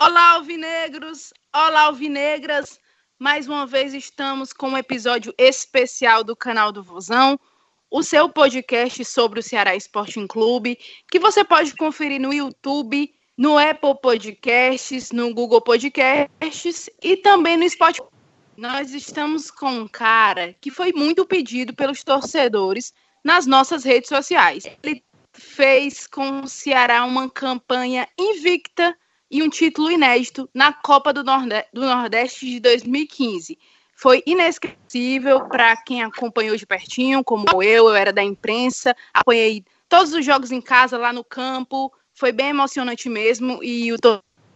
Olá, alvinegros! Olá, alvinegras! Mais uma vez estamos com um episódio especial do canal do Vozão, o seu podcast sobre o Ceará Sporting Clube, que você pode conferir no YouTube, no Apple Podcasts, no Google Podcasts e também no Spotify. Nós estamos com um cara que foi muito pedido pelos torcedores nas nossas redes sociais. Ele fez com o Ceará uma campanha invicta e um título inédito na Copa do, do Nordeste de 2015. Foi inesquecível para quem acompanhou de pertinho, como eu, eu era da imprensa, acompanhei todos os jogos em casa, lá no campo, foi bem emocionante mesmo, e o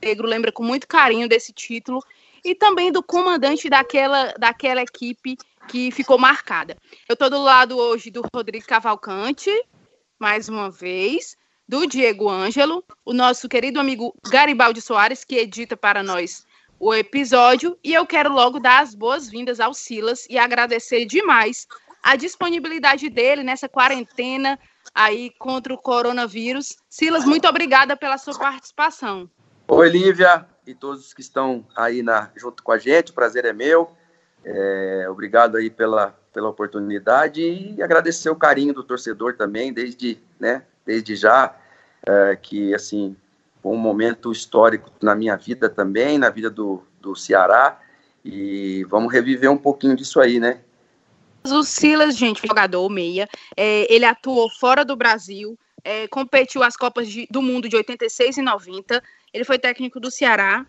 Negro lembra com muito carinho desse título, e também do comandante daquela, daquela equipe que ficou marcada. Eu estou do lado hoje do Rodrigo Cavalcante, mais uma vez, do Diego Ângelo, o nosso querido amigo Garibaldi Soares, que edita para nós o episódio. E eu quero logo dar as boas-vindas ao Silas e agradecer demais a disponibilidade dele nessa quarentena aí contra o coronavírus. Silas, muito obrigada pela sua participação. Oi, Lívia, e todos que estão aí na, junto com a gente, o prazer é meu. É, obrigado aí pela, pela oportunidade e agradecer o carinho do torcedor também, desde, né, desde já, é, que, assim, um momento histórico na minha vida também, na vida do, do Ceará, e vamos reviver um pouquinho disso aí, né? O Silas, gente, jogador meia, é, ele atuou fora do Brasil, é, competiu as Copas de, do Mundo de 86 e 90, ele foi técnico do Ceará,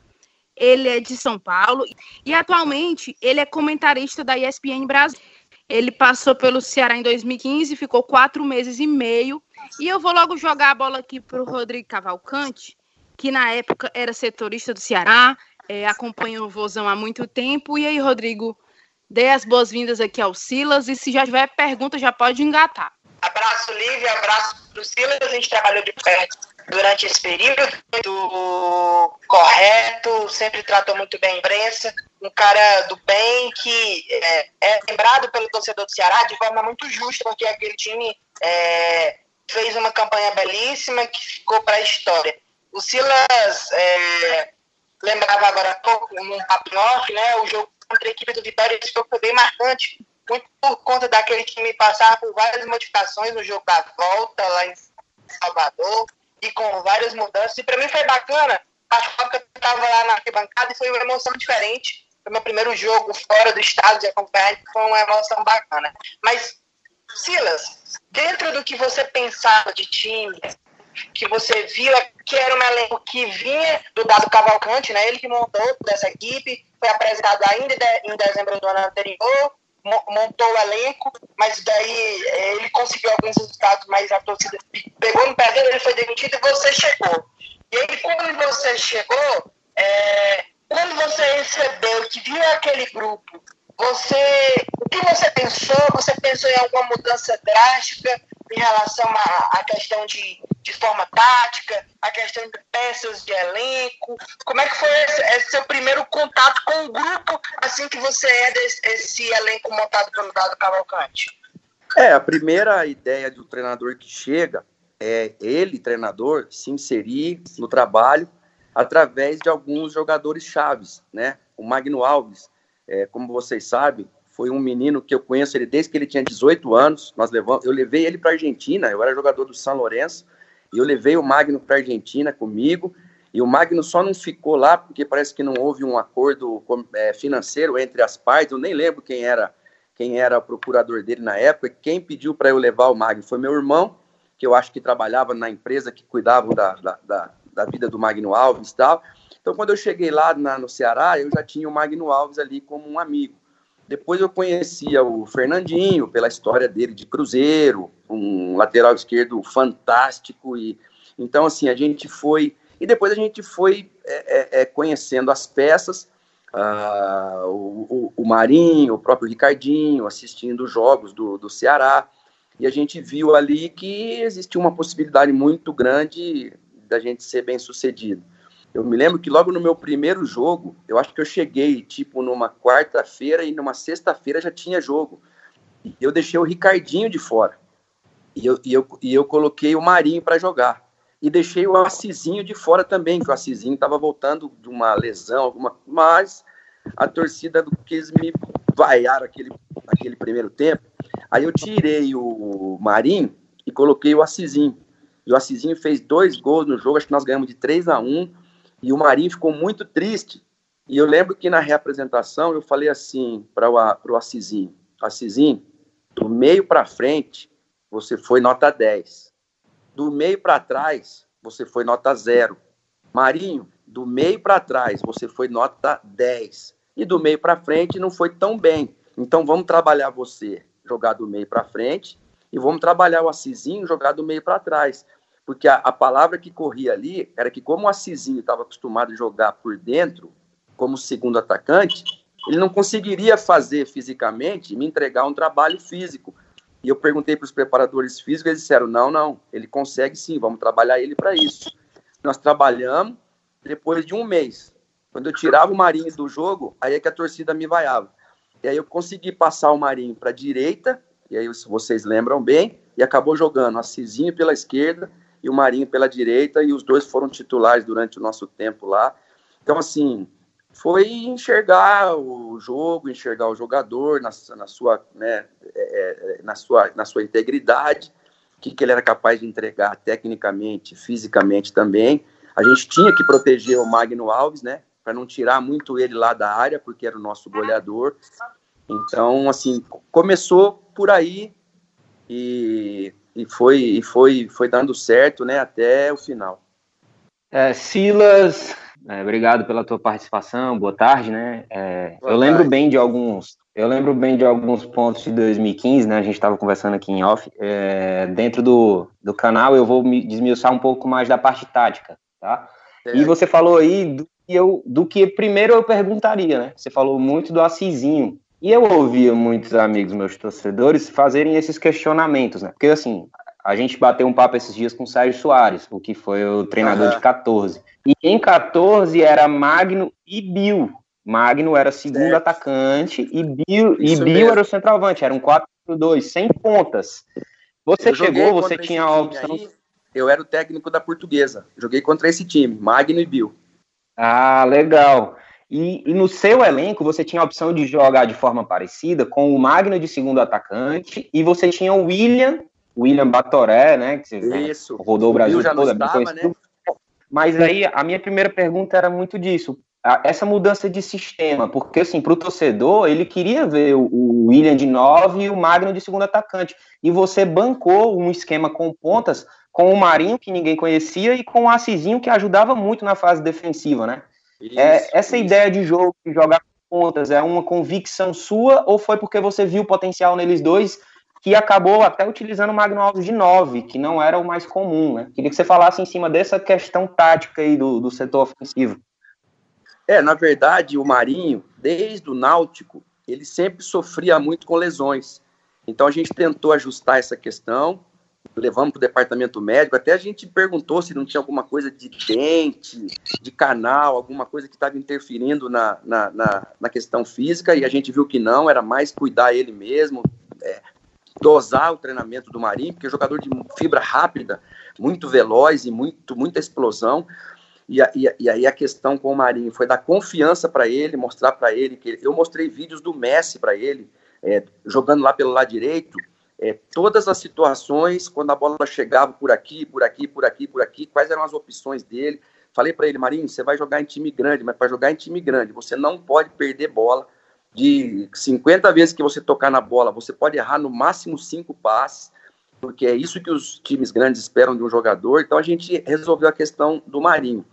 ele é de São Paulo e atualmente ele é comentarista da ESPN Brasil. Ele passou pelo Ceará em 2015, ficou quatro meses e meio. E eu vou logo jogar a bola aqui para o Rodrigo Cavalcante, que na época era setorista do Ceará, é, o Vozão há muito tempo. E aí, Rodrigo, dê as boas-vindas aqui ao Silas e se já tiver pergunta, já pode engatar. Abraço, Lívia, abraço para o Silas. A gente trabalhou de perto durante esse período, muito correto, sempre tratou muito bem a imprensa, um cara do bem que é, é lembrado pelo torcedor do Ceará de forma muito justa, porque aquele time é, fez uma campanha belíssima que ficou para a história. O Silas é, lembrava agora há pouco, num papo off, né, o jogo contra a equipe do Vitória, esse jogo foi bem marcante, muito por conta daquele time passar por várias modificações no jogo da volta lá em Salvador, e com várias mudanças. E para mim foi bacana, acho que eu estava lá na arquibancada e foi uma emoção diferente. Foi meu primeiro jogo fora do estado de acompanhar, foi uma emoção bacana. Mas, Silas, dentro do que você pensava de time, que você via que era um elenco que vinha do Dado Cavalcante, né? ele que montou dessa equipe, foi apresentado ainda em dezembro do ano anterior, montou o elenco, mas daí eh, ele conseguiu alguns resultados, mas a torcida pegou no pé dele, ele foi demitido e você chegou. E aí, quando você chegou, é, quando você recebeu, que viu aquele grupo, você, o que você pensou? Você pensou em alguma mudança drástica em relação à questão de, de forma tática, a questão de peças de elenco? Como é que foi esse, esse seu primeiro contato com o grupo assim que você é desse esse elenco montado pelo Dado Cavalcante? É, a primeira ideia do treinador que chega é ele, treinador, se inserir no trabalho através de alguns jogadores chaves, né? O Magno Alves, é, como vocês sabem, foi um menino que eu conheço ele desde que ele tinha 18 anos. Nós levamos, eu levei ele para Argentina, eu era jogador do São Lourenço, e eu levei o Magno para Argentina comigo. E o Magno só não ficou lá porque parece que não houve um acordo é, financeiro entre as partes. Eu nem lembro quem era quem era o procurador dele na época. Quem pediu para eu levar o Magno foi meu irmão, que eu acho que trabalhava na empresa que cuidava da, da, da, da vida do Magno Alves e tal. Então, quando eu cheguei lá na, no Ceará, eu já tinha o Magno Alves ali como um amigo. Depois eu conhecia o Fernandinho pela história dele de Cruzeiro, um lateral esquerdo fantástico e então assim a gente foi e depois a gente foi é, é, é conhecendo as peças, uh, o, o, Marinho, o próprio Ricardinho, assistindo os jogos do, do Ceará e a gente viu ali que existia uma possibilidade muito grande da gente ser bem sucedido. Eu me lembro que logo no meu primeiro jogo, eu acho que eu cheguei tipo numa quarta-feira e numa sexta-feira já tinha jogo. E eu deixei o Ricardinho de fora. E eu, e eu, e eu coloquei o Marinho para jogar. e deixei o Assisinho de fora também, que o Assisinho estava voltando de uma lesão, alguma, mas a torcida quis me vaiar aquele, aquele primeiro tempo. Aí eu tirei o Marinho e coloquei o Assisinho. E o Assisinho fez dois gols no jogo, acho que nós ganhamos de 3 a 1 e o Marinho ficou muito triste. E eu lembro que na reapresentação eu falei assim para o Assisinho: Assisinho, do meio para frente, você foi nota 10. Do meio para trás, você foi nota 0. Marinho, do meio para trás, você foi nota 10. E do meio para frente não foi tão bem. Então vamos trabalhar você jogar do meio para frente e vamos trabalhar o Assisinho jogar do meio para trás. Porque a, a, palavra que corria ali era que, como o Assisinho estava acostumado a jogar por dentro, como segundo atacante, ele não conseguiria fazer fisicamente, me entregar um trabalho físico. E eu perguntei para os preparadores físicos, eles disseram: não, não, ele consegue sim, vamos trabalhar ele para isso. Nós trabalhamos depois de um mês. Quando eu tirava o Marinho do jogo, aí é que a torcida me vaiava. E aí eu consegui passar o Marinho para a direita, e aí vocês lembram bem, e acabou jogando a Cizinho pela esquerda e o Marinho pela direita, e os dois foram titulares durante o nosso tempo lá. Então, assim, foi enxergar o jogo, enxergar o jogador na, na sua, né, é, é, na, sua, na sua integridade, o que, que ele era capaz de entregar tecnicamente, fisicamente também. A gente tinha que proteger o Magno Alves, né, para não tirar muito ele lá da área, porque era o nosso goleador. Então, assim, começou por aí e, e foi, e foi, foi dando certo, né, até o final. É, Silas, é, obrigado pela tua participação, boa tarde, né? É, boa eu lembro tarde. bem de alguns, eu lembro bem de alguns pontos de 2015, né? A gente estava conversando aqui em off. É, dentro do, do canal eu vou me desmiuçar um pouco mais da parte tática, tá? E você falou aí do que, eu, do que primeiro eu perguntaria, né? Você falou muito do Assisinho. E eu ouvia muitos amigos meus torcedores fazerem esses questionamentos, né? Porque assim, a gente bateu um papo esses dias com o Sérgio Soares, o que foi o treinador uhum. de 14. E em 14 era Magno e Bill. Magno era segundo certo. atacante e Bill, e Bill era o centroavante. Era um 4-2, sem pontas. Você eu chegou, você tinha a opção. Aí, eu era o técnico da portuguesa. Joguei contra esse time, Magno e Bill. Ah, legal. E, e, no seu elenco você tinha a opção de jogar de forma parecida com o Magno de segundo atacante e você tinha o William William Batoré, né? Que Isso. rodou o Brasil todo, é estava, né? Mas aí a minha primeira pergunta era muito disso. Essa mudança de sistema, porque assim, para o torcedor, ele queria ver o William de 9 e o Magno de segundo atacante. E você bancou um esquema com pontas com o Marinho, que ninguém conhecia, e com o Assisinho, que ajudava muito na fase defensiva, né? Isso, é, essa isso. ideia de jogo, de jogar com pontas, é uma convicção sua ou foi porque você viu o potencial neles dois que acabou até utilizando o Magno Alves de 9, que não era o mais comum, né? Queria que você falasse em cima dessa questão tática aí do, do setor ofensivo. É, na verdade, o Marinho, desde o Náutico, ele sempre sofria muito com lesões. Então a gente tentou ajustar essa questão, levamos para o departamento médico, até a gente perguntou se não tinha alguma coisa de dente, de canal, alguma coisa que estava interferindo na, na, na, na, questão física, e a gente viu que não, era mais cuidar ele mesmo, é, dosar o treinamento do Marinho, porque é jogador de fibra rápida, muito veloz e muito, muita explosão. E, e, e aí a questão com o Marinho foi dar confiança para ele, mostrar para ele que eu mostrei vídeos do Messi para ele, é, jogando lá pelo lado direito, é, todas as situações, quando a bola chegava por aqui, por aqui, por aqui, por aqui, quais eram as opções dele. Falei para ele, Marinho, você vai jogar em time grande, mas para jogar em time grande, você não pode perder bola, de 50 vezes que você tocar na bola, você pode errar no máximo cinco passes, porque é isso que os times grandes esperam de um jogador. Então a gente resolveu a questão do Marinho.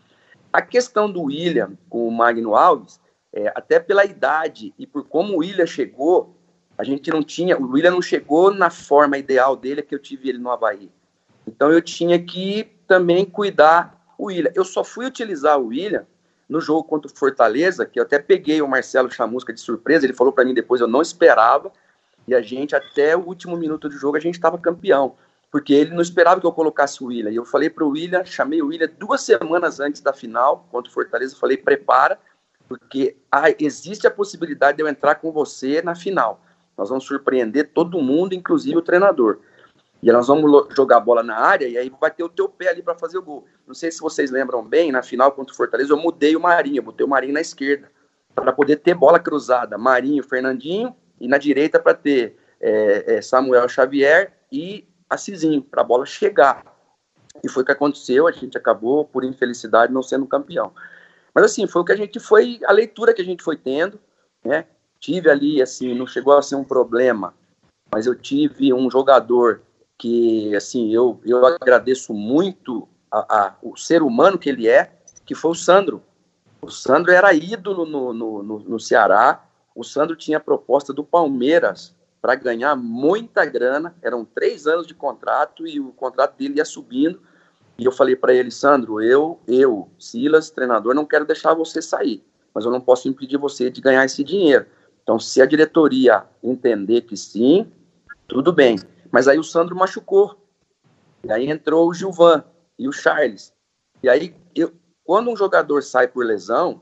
A questão do William com o Magno Alves, é, até pela idade e por como o William chegou, a gente não tinha, o William não chegou na forma ideal dele que eu tive ele no Havaí. Então eu tinha que também cuidar o William. Eu só fui utilizar o William no jogo contra o Fortaleza, que eu até peguei o Marcelo Chamusca de surpresa, ele falou para mim depois, eu não esperava, e a gente, até o último minuto do jogo, a gente estava campeão, porque ele não esperava que eu colocasse o William, e eu falei para o William, chamei o William duas semanas antes da final, contra o Fortaleza, falei, prepara, porque ah, existe a possibilidade de eu entrar com você na final, nós vamos surpreender todo mundo, inclusive o treinador. E nós vamos jogar a bola na área e aí vai ter o teu pé ali para fazer o gol. Não sei se vocês lembram bem, na final contra o Fortaleza eu mudei o Marinho, eu botei o Marinho na esquerda para poder ter bola cruzada, Marinho, Fernandinho e na direita para ter é, é, Samuel Xavier e Assisinho para a bola chegar. E foi o que aconteceu, a gente acabou por infelicidade não sendo campeão. Mas assim, foi o que a gente foi, a leitura que a gente foi tendo, né? Tive ali, assim, não chegou a ser um problema, mas eu tive um jogador que, assim, eu, eu agradeço muito a, a, o ser humano que ele é, que foi o Sandro. O Sandro era ídolo no, no, no, no Ceará, o Sandro tinha a proposta do Palmeiras para ganhar muita grana, eram três anos de contrato e o contrato dele ia subindo, e eu falei para ele, Sandro, eu, eu, Silas, treinador, não quero deixar você sair, mas eu não posso impedir você de ganhar esse dinheiro. Então, se a diretoria entender que sim, tudo bem. Mas aí o Sandro machucou. E aí entrou o Gilvan e o Charles. E aí, eu, quando um jogador sai por lesão,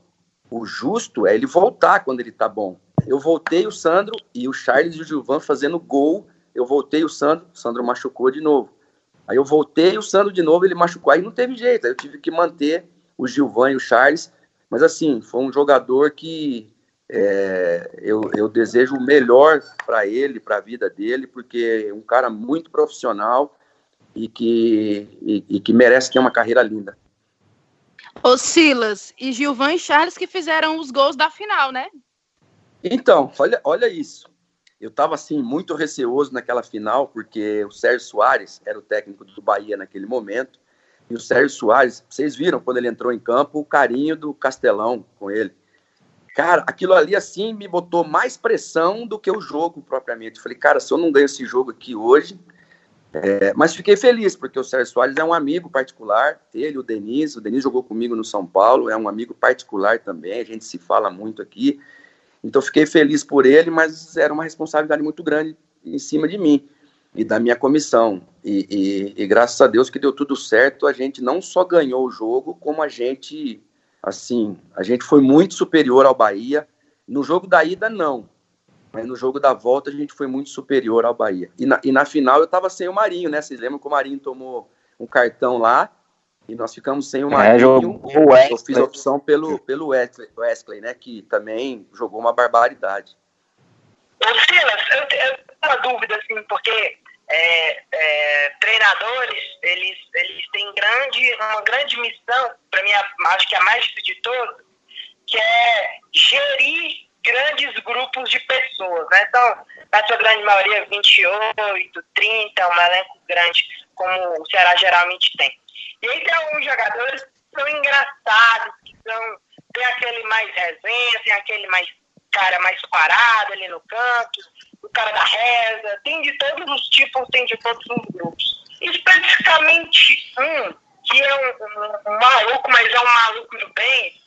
o justo é ele voltar quando ele tá bom. Eu voltei o Sandro e o Charles e o Gilvan fazendo gol. Eu voltei o Sandro, o Sandro machucou de novo. Aí eu voltei o Sandro de novo, ele machucou, aí não teve jeito, aí eu tive que manter o Gilvan e o Charles, mas assim, foi um jogador que é, eu, eu desejo o melhor para ele, para a vida dele, porque é um cara muito profissional e que, e, e que merece ter uma carreira linda. Ô Silas, e Gilvan e Charles que fizeram os gols da final, né? Então, olha, olha isso eu estava assim muito receoso naquela final porque o Sérgio Soares era o técnico do Bahia naquele momento e o Sérgio Soares, vocês viram quando ele entrou em campo o carinho do Castelão com ele. Cara, aquilo ali assim me botou mais pressão do que o jogo propriamente. Falei, cara, se eu não ganho esse jogo aqui hoje, é... mas fiquei feliz porque o Sérgio Soares é um amigo particular, ele, o Denis, o Denis jogou comigo no São Paulo, é um amigo particular também, a gente se fala muito aqui. Então fiquei feliz por ele, mas era uma responsabilidade muito grande em cima de mim e da minha comissão. E, e, e, graças a Deus que deu tudo certo, a gente não só ganhou o jogo, como a gente, assim, a gente foi muito superior ao Bahia. No jogo da ida, não. Mas no jogo da volta, a gente foi muito superior ao Bahia. E na, e na final, eu estava sem o Marinho, né? Vocês lembram que o Marinho tomou um cartão lá e nós ficamos sem o Marinho. É, eu fiz a opção pelo, pelo Wesley, Wesley, né? Que também jogou uma barbaridade. Ô, Silas, eu, tenho uma dúvida, assim, porque é, é, treinadores, eles, eles têm grande, uma grande missão, para mim, acho que a mais difícil de todas, que é gerir grandes grupos de pessoas, né? Então, na sua grande maioria, 28, 30, um elenco grande, como o Ceará geralmente tem. E aí tem alguns jogadores que são engraçados, que são, tem aquele mais resenha, tem aquele mais cara mais parado ali no canto, o cara da reza, tem de todos os tipos, tem de todos os grupos. Especificamente um, que é um, um, um maluco, mas é um maluco do bem,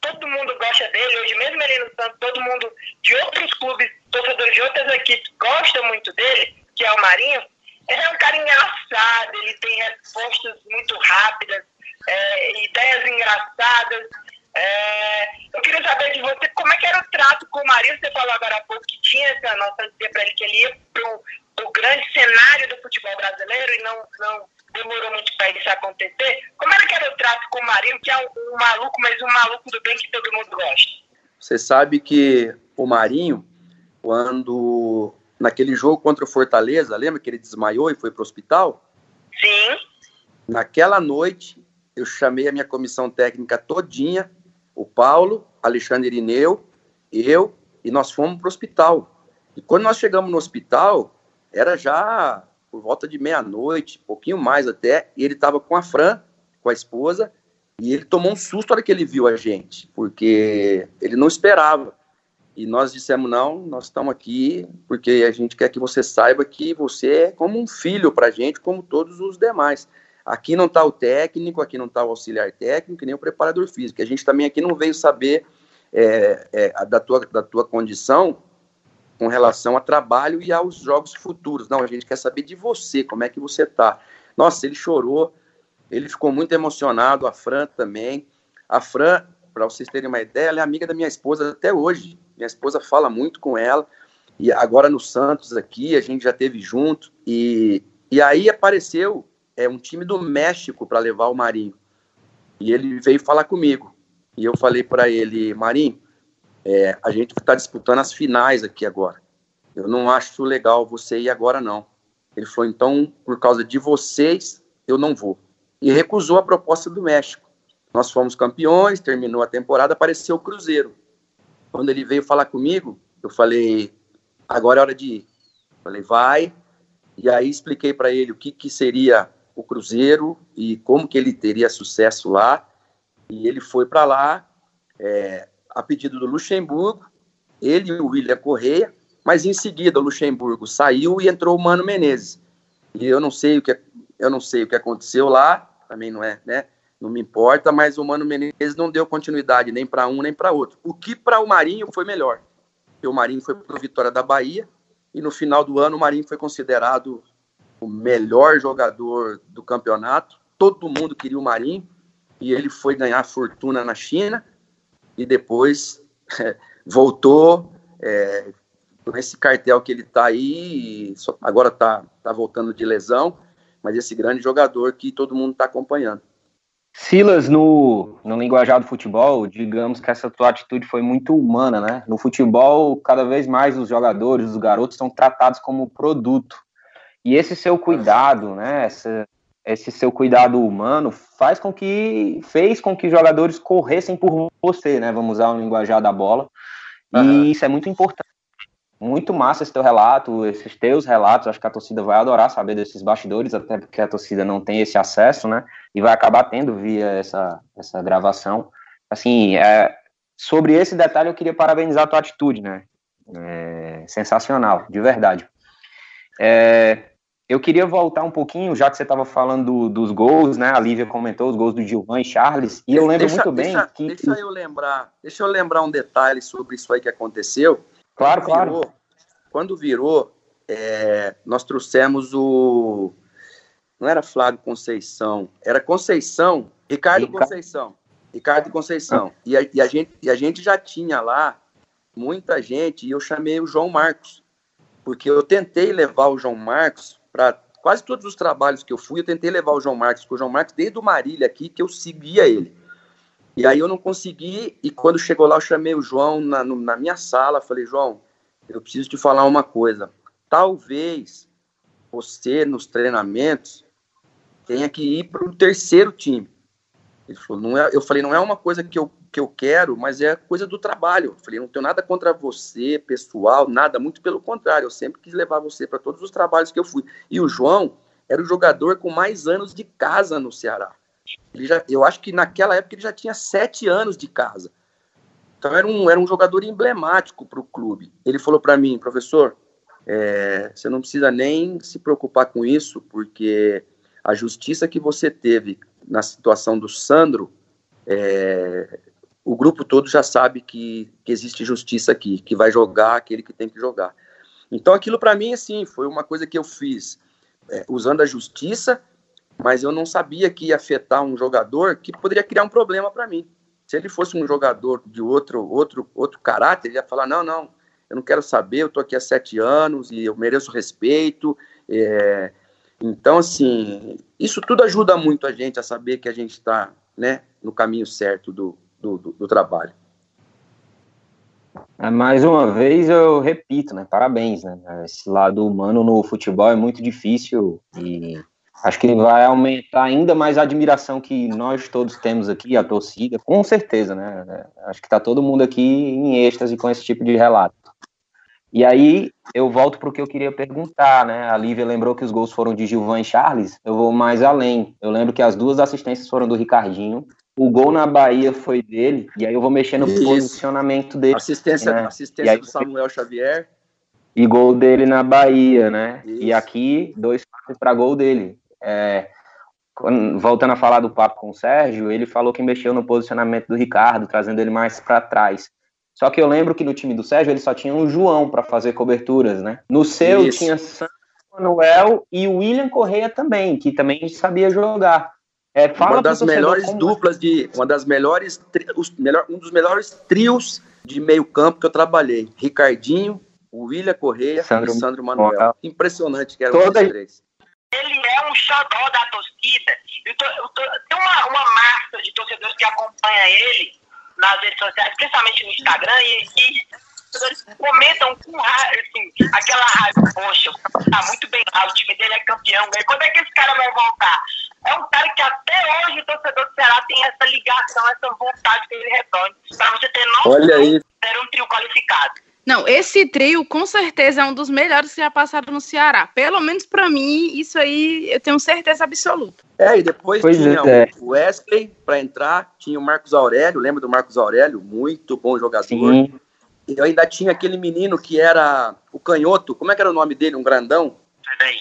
todo mundo gosta dele, hoje mesmo ele no Santos, todo mundo de outros clubes, torcedores de outras equipes gosta muito dele, que é o Marinho, ele é um cara engraçado, ele tem respostas muito rápidas, é, ideias engraçadas. É, eu queria saber de você como é que era o trato com o marido. Você falou agora há pouco que tinha essa noção de dizer para ele que ele ia para o grande cenário do futebol brasileiro e não, não demorou muito para isso acontecer. Como era que era o trato com o marido, que é um, um maluco, mas um maluco do bem que todo mundo gosta? Você sabe que o Marinho, quando naquele jogo contra o Fortaleza, lembra que ele desmaiou e foi para o hospital? Sim. Naquela noite, eu chamei a minha comissão técnica todinha, o Paulo, Alexandre Irineu, eu, e nós fomos para o hospital. E quando nós chegamos no hospital, era já por volta de meia-noite, pouquinho mais até, e ele estava com a Fran, com a esposa, e ele tomou um susto na hora que ele viu a gente, porque ele não esperava. E nós dissemos: não, nós estamos aqui porque a gente quer que você saiba que você é como um filho para a gente, como todos os demais. Aqui não está o técnico, aqui não está o auxiliar técnico, nem o preparador físico. A gente também aqui não veio saber é, é, da, tua, da tua condição com relação a trabalho e aos jogos futuros. Não, a gente quer saber de você, como é que você está. Nossa, ele chorou, ele ficou muito emocionado, a Fran também. A Fran, para vocês terem uma ideia, ela é amiga da minha esposa até hoje. Minha esposa fala muito com ela. E agora no Santos aqui, a gente já teve junto. E, e aí apareceu é, um time do México para levar o Marinho. E ele veio falar comigo. E eu falei para ele, Marinho, é, a gente está disputando as finais aqui agora. Eu não acho legal você ir agora, não. Ele falou, então, por causa de vocês, eu não vou. E recusou a proposta do México. Nós fomos campeões, terminou a temporada, apareceu o Cruzeiro. Quando ele veio falar comigo, eu falei, agora é hora de ir. Falei, vai. E aí expliquei para ele o que, que seria o Cruzeiro e como que ele teria sucesso lá. E ele foi para lá, é, a pedido do Luxemburgo, ele e o William Correia, mas em seguida o Luxemburgo saiu e entrou o Mano Menezes. E eu não sei o que eu não sei o que aconteceu lá, também não é, né? Não me importa, mas o Mano Menezes não deu continuidade nem para um nem para outro. O que para o Marinho foi melhor. Porque o Marinho foi para o Vitória da Bahia e no final do ano o Marinho foi considerado o melhor jogador do campeonato. Todo mundo queria o Marinho e ele foi ganhar fortuna na China e depois é, voltou é, com esse cartel que ele está aí, agora está tá voltando de lesão, mas esse grande jogador que todo mundo está acompanhando. Silas, no, no linguajar do futebol, digamos que essa tua atitude foi muito humana, né? No futebol, cada vez mais os jogadores, os garotos são tratados como produto. E esse seu cuidado, né? Essa, esse seu cuidado humano faz com que fez com que jogadores corressem por você, né? Vamos usar o linguajar da bola. Uhum. E isso é muito importante. Muito massa esse teu relato, esses teus relatos. Acho que a torcida vai adorar saber desses bastidores, até porque a torcida não tem esse acesso, né? E vai acabar tendo via essa, essa gravação. Assim, é, sobre esse detalhe, eu queria parabenizar a tua atitude, né? É, sensacional, de verdade. É, eu queria voltar um pouquinho, já que você estava falando do, dos gols, né? A Lívia comentou os gols do Gilvan e Charles, e eu lembro deixa, muito bem deixa, que. Deixa eu lembrar, deixa eu lembrar um detalhe sobre isso aí que aconteceu. Claro, quando claro. Virou, quando virou, é, nós trouxemos o. Não era Flávio Conceição, era Conceição, Ricardo Rica... Conceição. Ricardo Conceição. E, a, e, a gente, e a gente já tinha lá muita gente, e eu chamei o João Marcos, porque eu tentei levar o João Marcos para quase todos os trabalhos que eu fui, eu tentei levar o João Marcos, porque o João Marcos, desde o Marília aqui, que eu seguia ele. E aí eu não consegui, e quando chegou lá, eu chamei o João na, no, na minha sala, falei, João, eu preciso te falar uma coisa. Talvez você, nos treinamentos, tenha que ir para o terceiro time. Ele falou, não é, eu falei, não é uma coisa que eu que eu quero, mas é coisa do trabalho. Eu falei, não tenho nada contra você, pessoal, nada, muito pelo contrário. Eu sempre quis levar você para todos os trabalhos que eu fui. E o João era o jogador com mais anos de casa no Ceará. Ele já, eu acho que naquela época ele já tinha sete anos de casa. Então era um, era um jogador emblemático para o clube. Ele falou para mim, professor, é, você não precisa nem se preocupar com isso, porque a justiça que você teve na situação do Sandro é, o grupo todo já sabe que, que existe justiça aqui, que vai jogar aquele que tem que jogar. Então aquilo para mim, assim, foi uma coisa que eu fiz é, usando a justiça, mas eu não sabia que ia afetar um jogador que poderia criar um problema para mim. Se ele fosse um jogador de outro, outro, outro caráter, ele ia falar, não, não, eu não quero saber, eu tô aqui há sete anos e eu mereço respeito. É... Então, assim, isso tudo ajuda muito a gente a saber que a gente está né, no caminho certo do, do, do, trabalho. É, mais uma vez eu repito, né? Parabéns, né? Esse lado humano no futebol é muito difícil e acho que vai aumentar ainda mais a admiração que nós todos temos aqui, a torcida, com certeza, né? Acho que tá todo mundo aqui em êxtase com esse tipo de relato. E aí eu volto para o que eu queria perguntar, né? A Lívia lembrou que os gols foram de Gilvan e Charles. Eu vou mais além. Eu lembro que as duas assistências foram do Ricardinho o gol na Bahia foi dele, e aí eu vou mexer no Isso. posicionamento dele. Assistência, né? assistência aí, do Samuel Xavier. E gol dele na Bahia, né? Isso. E aqui, dois passes para gol dele. É, voltando a falar do papo com o Sérgio, ele falou que mexeu no posicionamento do Ricardo, trazendo ele mais para trás. Só que eu lembro que no time do Sérgio ele só tinha um João para fazer coberturas, né? No seu Isso. tinha Manuel e o William Correia também, que também sabia jogar. É, uma das melhores como... duplas de. Uma das melhores. Os, melhor, um dos melhores trios de meio-campo que eu trabalhei. Ricardinho, o William Correia Sandro, e Sandro Manuel. Impressionante que eram Toda... os três. ele é um xodó da torcida. Eu tô, eu tô, tem uma, uma massa de torcedores que acompanha ele nas redes sociais, principalmente no Instagram, e, e comentam com raiva, assim, aquela raiva, poxa, tá muito bem lá, o time dele é campeão, e quando é que esse cara vai voltar? É um cara que até hoje o torcedor do Ceará tem essa ligação, essa vontade que ele retorne. Pra você ter noção, Olha aí. era um trio qualificado. Não, esse trio com certeza é um dos melhores que já passaram no Ceará. Pelo menos para mim, isso aí eu tenho certeza absoluta. É, e depois Pois tinha é. o Wesley para entrar, tinha o Marcos Aurélio, lembra do Marcos Aurélio? Muito bom jogador. Sim. E eu ainda tinha aquele menino que era o canhoto, como é que era o nome dele? Um grandão? Peraí,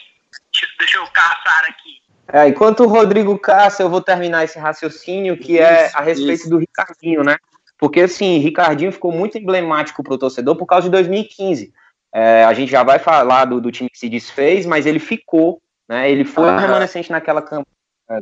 deixa, deixa eu caçar aqui. É, enquanto o Rodrigo caça, eu vou terminar esse raciocínio que é Isso, a respeito isso. do Ricardinho, né? Porque, assim, Ricardinho ficou muito emblemático para o torcedor por causa de 2015. É, a gente já vai falar do, do time que se desfez, mas ele ficou, né? Ele foi Ah. remanescente naquela campanha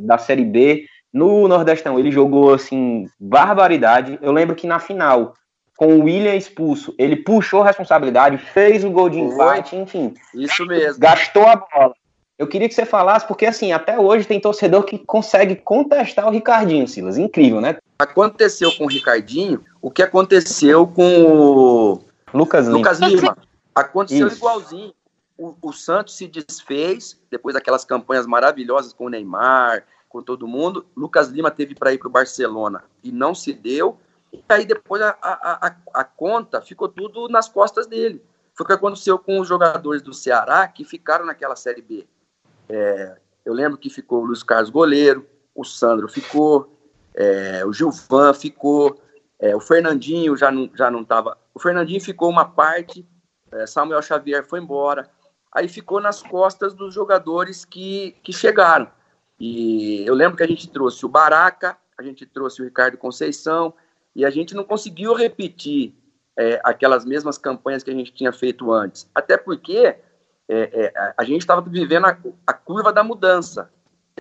da Série B. No Nordestão, ele jogou, assim, barbaridade. Eu lembro que na final, com o William expulso, ele puxou a responsabilidade, fez o gol de empate, enfim Isso mesmo. gastou a bola. Eu queria que você falasse, porque assim, até hoje tem torcedor que consegue contestar o Ricardinho, Silas. Incrível, né? Aconteceu com o Ricardinho o que aconteceu com o Lucas Lima. Lucas Lima. Aconteceu Isso. igualzinho. O, o Santos se desfez depois daquelas campanhas maravilhosas com o Neymar, com todo mundo. Lucas Lima teve para ir para o Barcelona e não se deu. E aí depois a, a, a, a conta ficou tudo nas costas dele. Foi o que aconteceu com os jogadores do Ceará que ficaram naquela Série B. É, eu lembro que ficou o Luiz Carlos goleiro, o Sandro ficou, é, o Gilvan ficou, é, o Fernandinho já não já não estava. O Fernandinho ficou uma parte, é, Samuel Xavier foi embora. Aí ficou nas costas dos jogadores que, que chegaram. E eu lembro que a gente trouxe o Baraca, a gente trouxe o Ricardo Conceição, e a gente não conseguiu repetir é, aquelas mesmas campanhas que a gente tinha feito antes. Até porque é, é, a- gente estava vivendo a, a curva da mudança.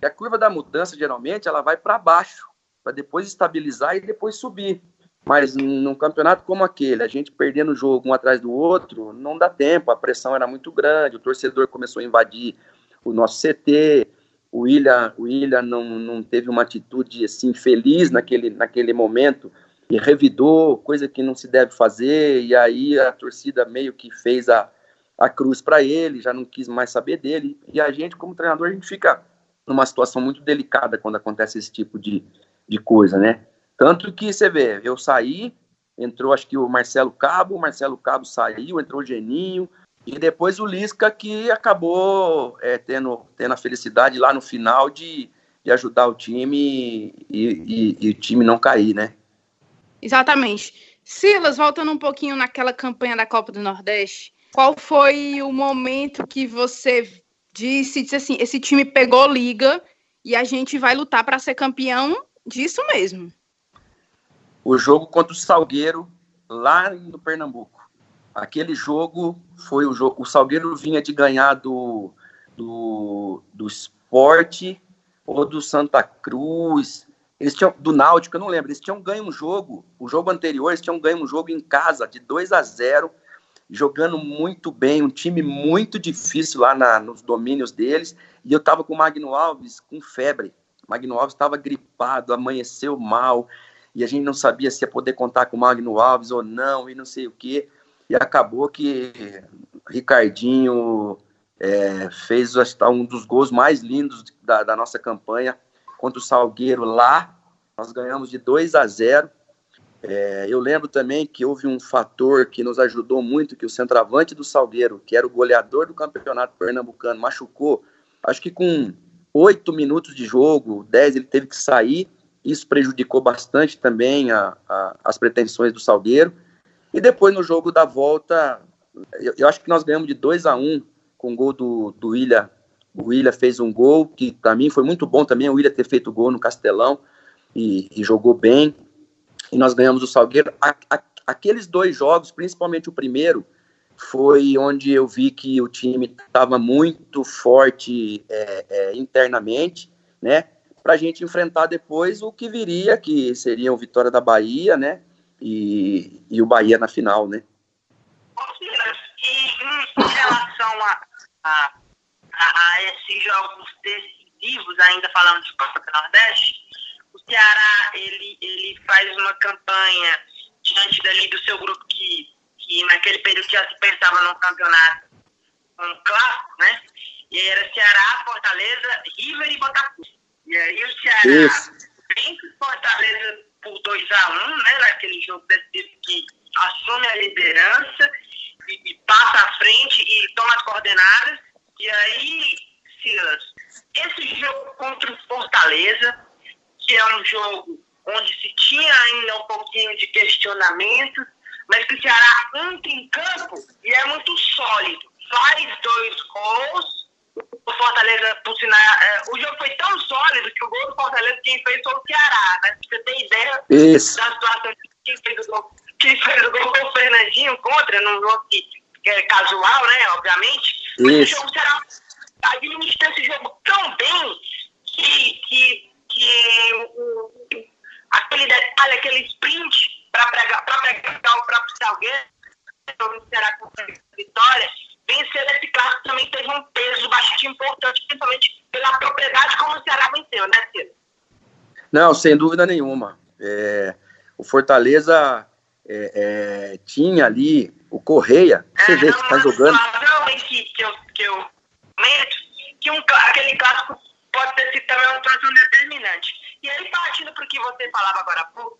E a curva da mudança, geralmente, ela vai para baixo, para depois estabilizar e depois subir. Mas num campeonato como aquele, a gente perdendo o jogo um atrás do outro, não dá tempo, a pressão era muito grande, o torcedor começou a invadir o nosso CT, o William, o William não, não teve uma atitude assim feliz naquele, naquele momento e revidou, coisa que não se deve fazer, e aí a torcida meio que fez a, a cruz para ele, já não quis mais saber dele, e a gente, como treinador, a gente fica numa situação muito delicada quando acontece esse tipo de, de coisa, né? Tanto que você vê, eu saí, entrou acho que o Marcelo Cabo, o Marcelo Cabo saiu, entrou o Geninho, e depois o Lisca que acabou é, tendo, tendo a felicidade lá no final de, de ajudar o time e, e- e o time não cair, né? Exatamente. Silas, voltando um pouquinho naquela campanha da Copa do Nordeste, qual foi o momento que você disse, disse assim, esse time pegou liga e a gente vai lutar para ser campeão disso mesmo? o jogo contra o Salgueiro lá no Pernambuco. Aquele jogo foi o jogo. O Salgueiro vinha de ganhar do, do, do esporte ou do Santa Cruz. Eles tinham do Náutico, eu não lembro. Eles tinham ganho um jogo. O jogo anterior, eles tinham ganho um jogo em casa de 2 a 0 jogando muito bem, um time muito difícil lá na, nos domínios deles. E eu tava com o Magno Alves com febre. O Magno Alves estava gripado, amanheceu mal e a gente não sabia se ia poder contar com o Magno Alves ou não, e não sei o quê. E acabou que Ricardinho é, fez que, um dos gols mais lindos da, da, nossa campanha contra o Salgueiro lá. Nós ganhamos de 2 a 0. É, eu lembro também que houve um fator que nos ajudou muito, que o centroavante do Salgueiro, que era o goleador do campeonato pernambucano, machucou. Acho que com oito minutos de jogo, dez, ele teve que sair isso prejudicou bastante também a, a, as pretensões do Salgueiro. E depois no jogo da volta, eu, eu acho que nós ganhamos de 2 a 1 um, com o gol do, do William. O William fez um gol que para mim foi muito bom também, o William ter feito gol no Castelão e, e jogou bem. E nós ganhamos o Salgueiro. A, aqueles dois jogos, principalmente o primeiro, foi onde eu vi que o time estava muito forte é, é, internamente, né? para a gente enfrentar depois o que viria, que seria o Vitória da Bahia, né? E, e o Bahia na final, né? E em relação a, a, a a esses jogos decisivos, ainda falando de Copa do Nordeste, Ceará ele, ele faz uma campanha diante dali do seu grupo que, que naquele período já se pensava num campeonato um clássico, né? E aí era Ceará, Fortaleza, River e Botafogo. E aí o Ceará Isso. vence Fortaleza por 2x1, um, né? Naquele jogo decisivo que assume a liderança e, e, passa à frente e toma as coordenadas. E aí, Silas, esse jogo contra o Fortaleza, que é um jogo onde se tinha ainda um pouquinho de questionamento, mas que o Ceará entra em campo e é muito sólido. Faz dois gols, o Fortaleza, por sinal, é, o jogo foi tão sólido que o gol do Fortaleza quem fez foi o Ceará, né? Você tem ideia Isso. da situação de quem fez o gol? Quem fez o gol foi o Fernandinho contra, num jogo que, é casual, né? Obviamente. Mas Isso. o jogo será administrou esse jogo tão bem que, que, que o, aquele detalhe, aquele sprint para pegar, pegar o próprio Salgueiro, será com vitória, vencer esse clássico também teve um peso bastante importante, principalmente pela propriedade como o Ceará venceu, né, Ciro? Não, sem dúvida nenhuma. É, o Fortaleza é, é, tinha ali o Correia, você é, vê que está jogando. Não, que, que eu, que eu comento, que um, aquele clássico pode ter sido também um troço determinante. E aí, partindo para o que você falava agora há pouco,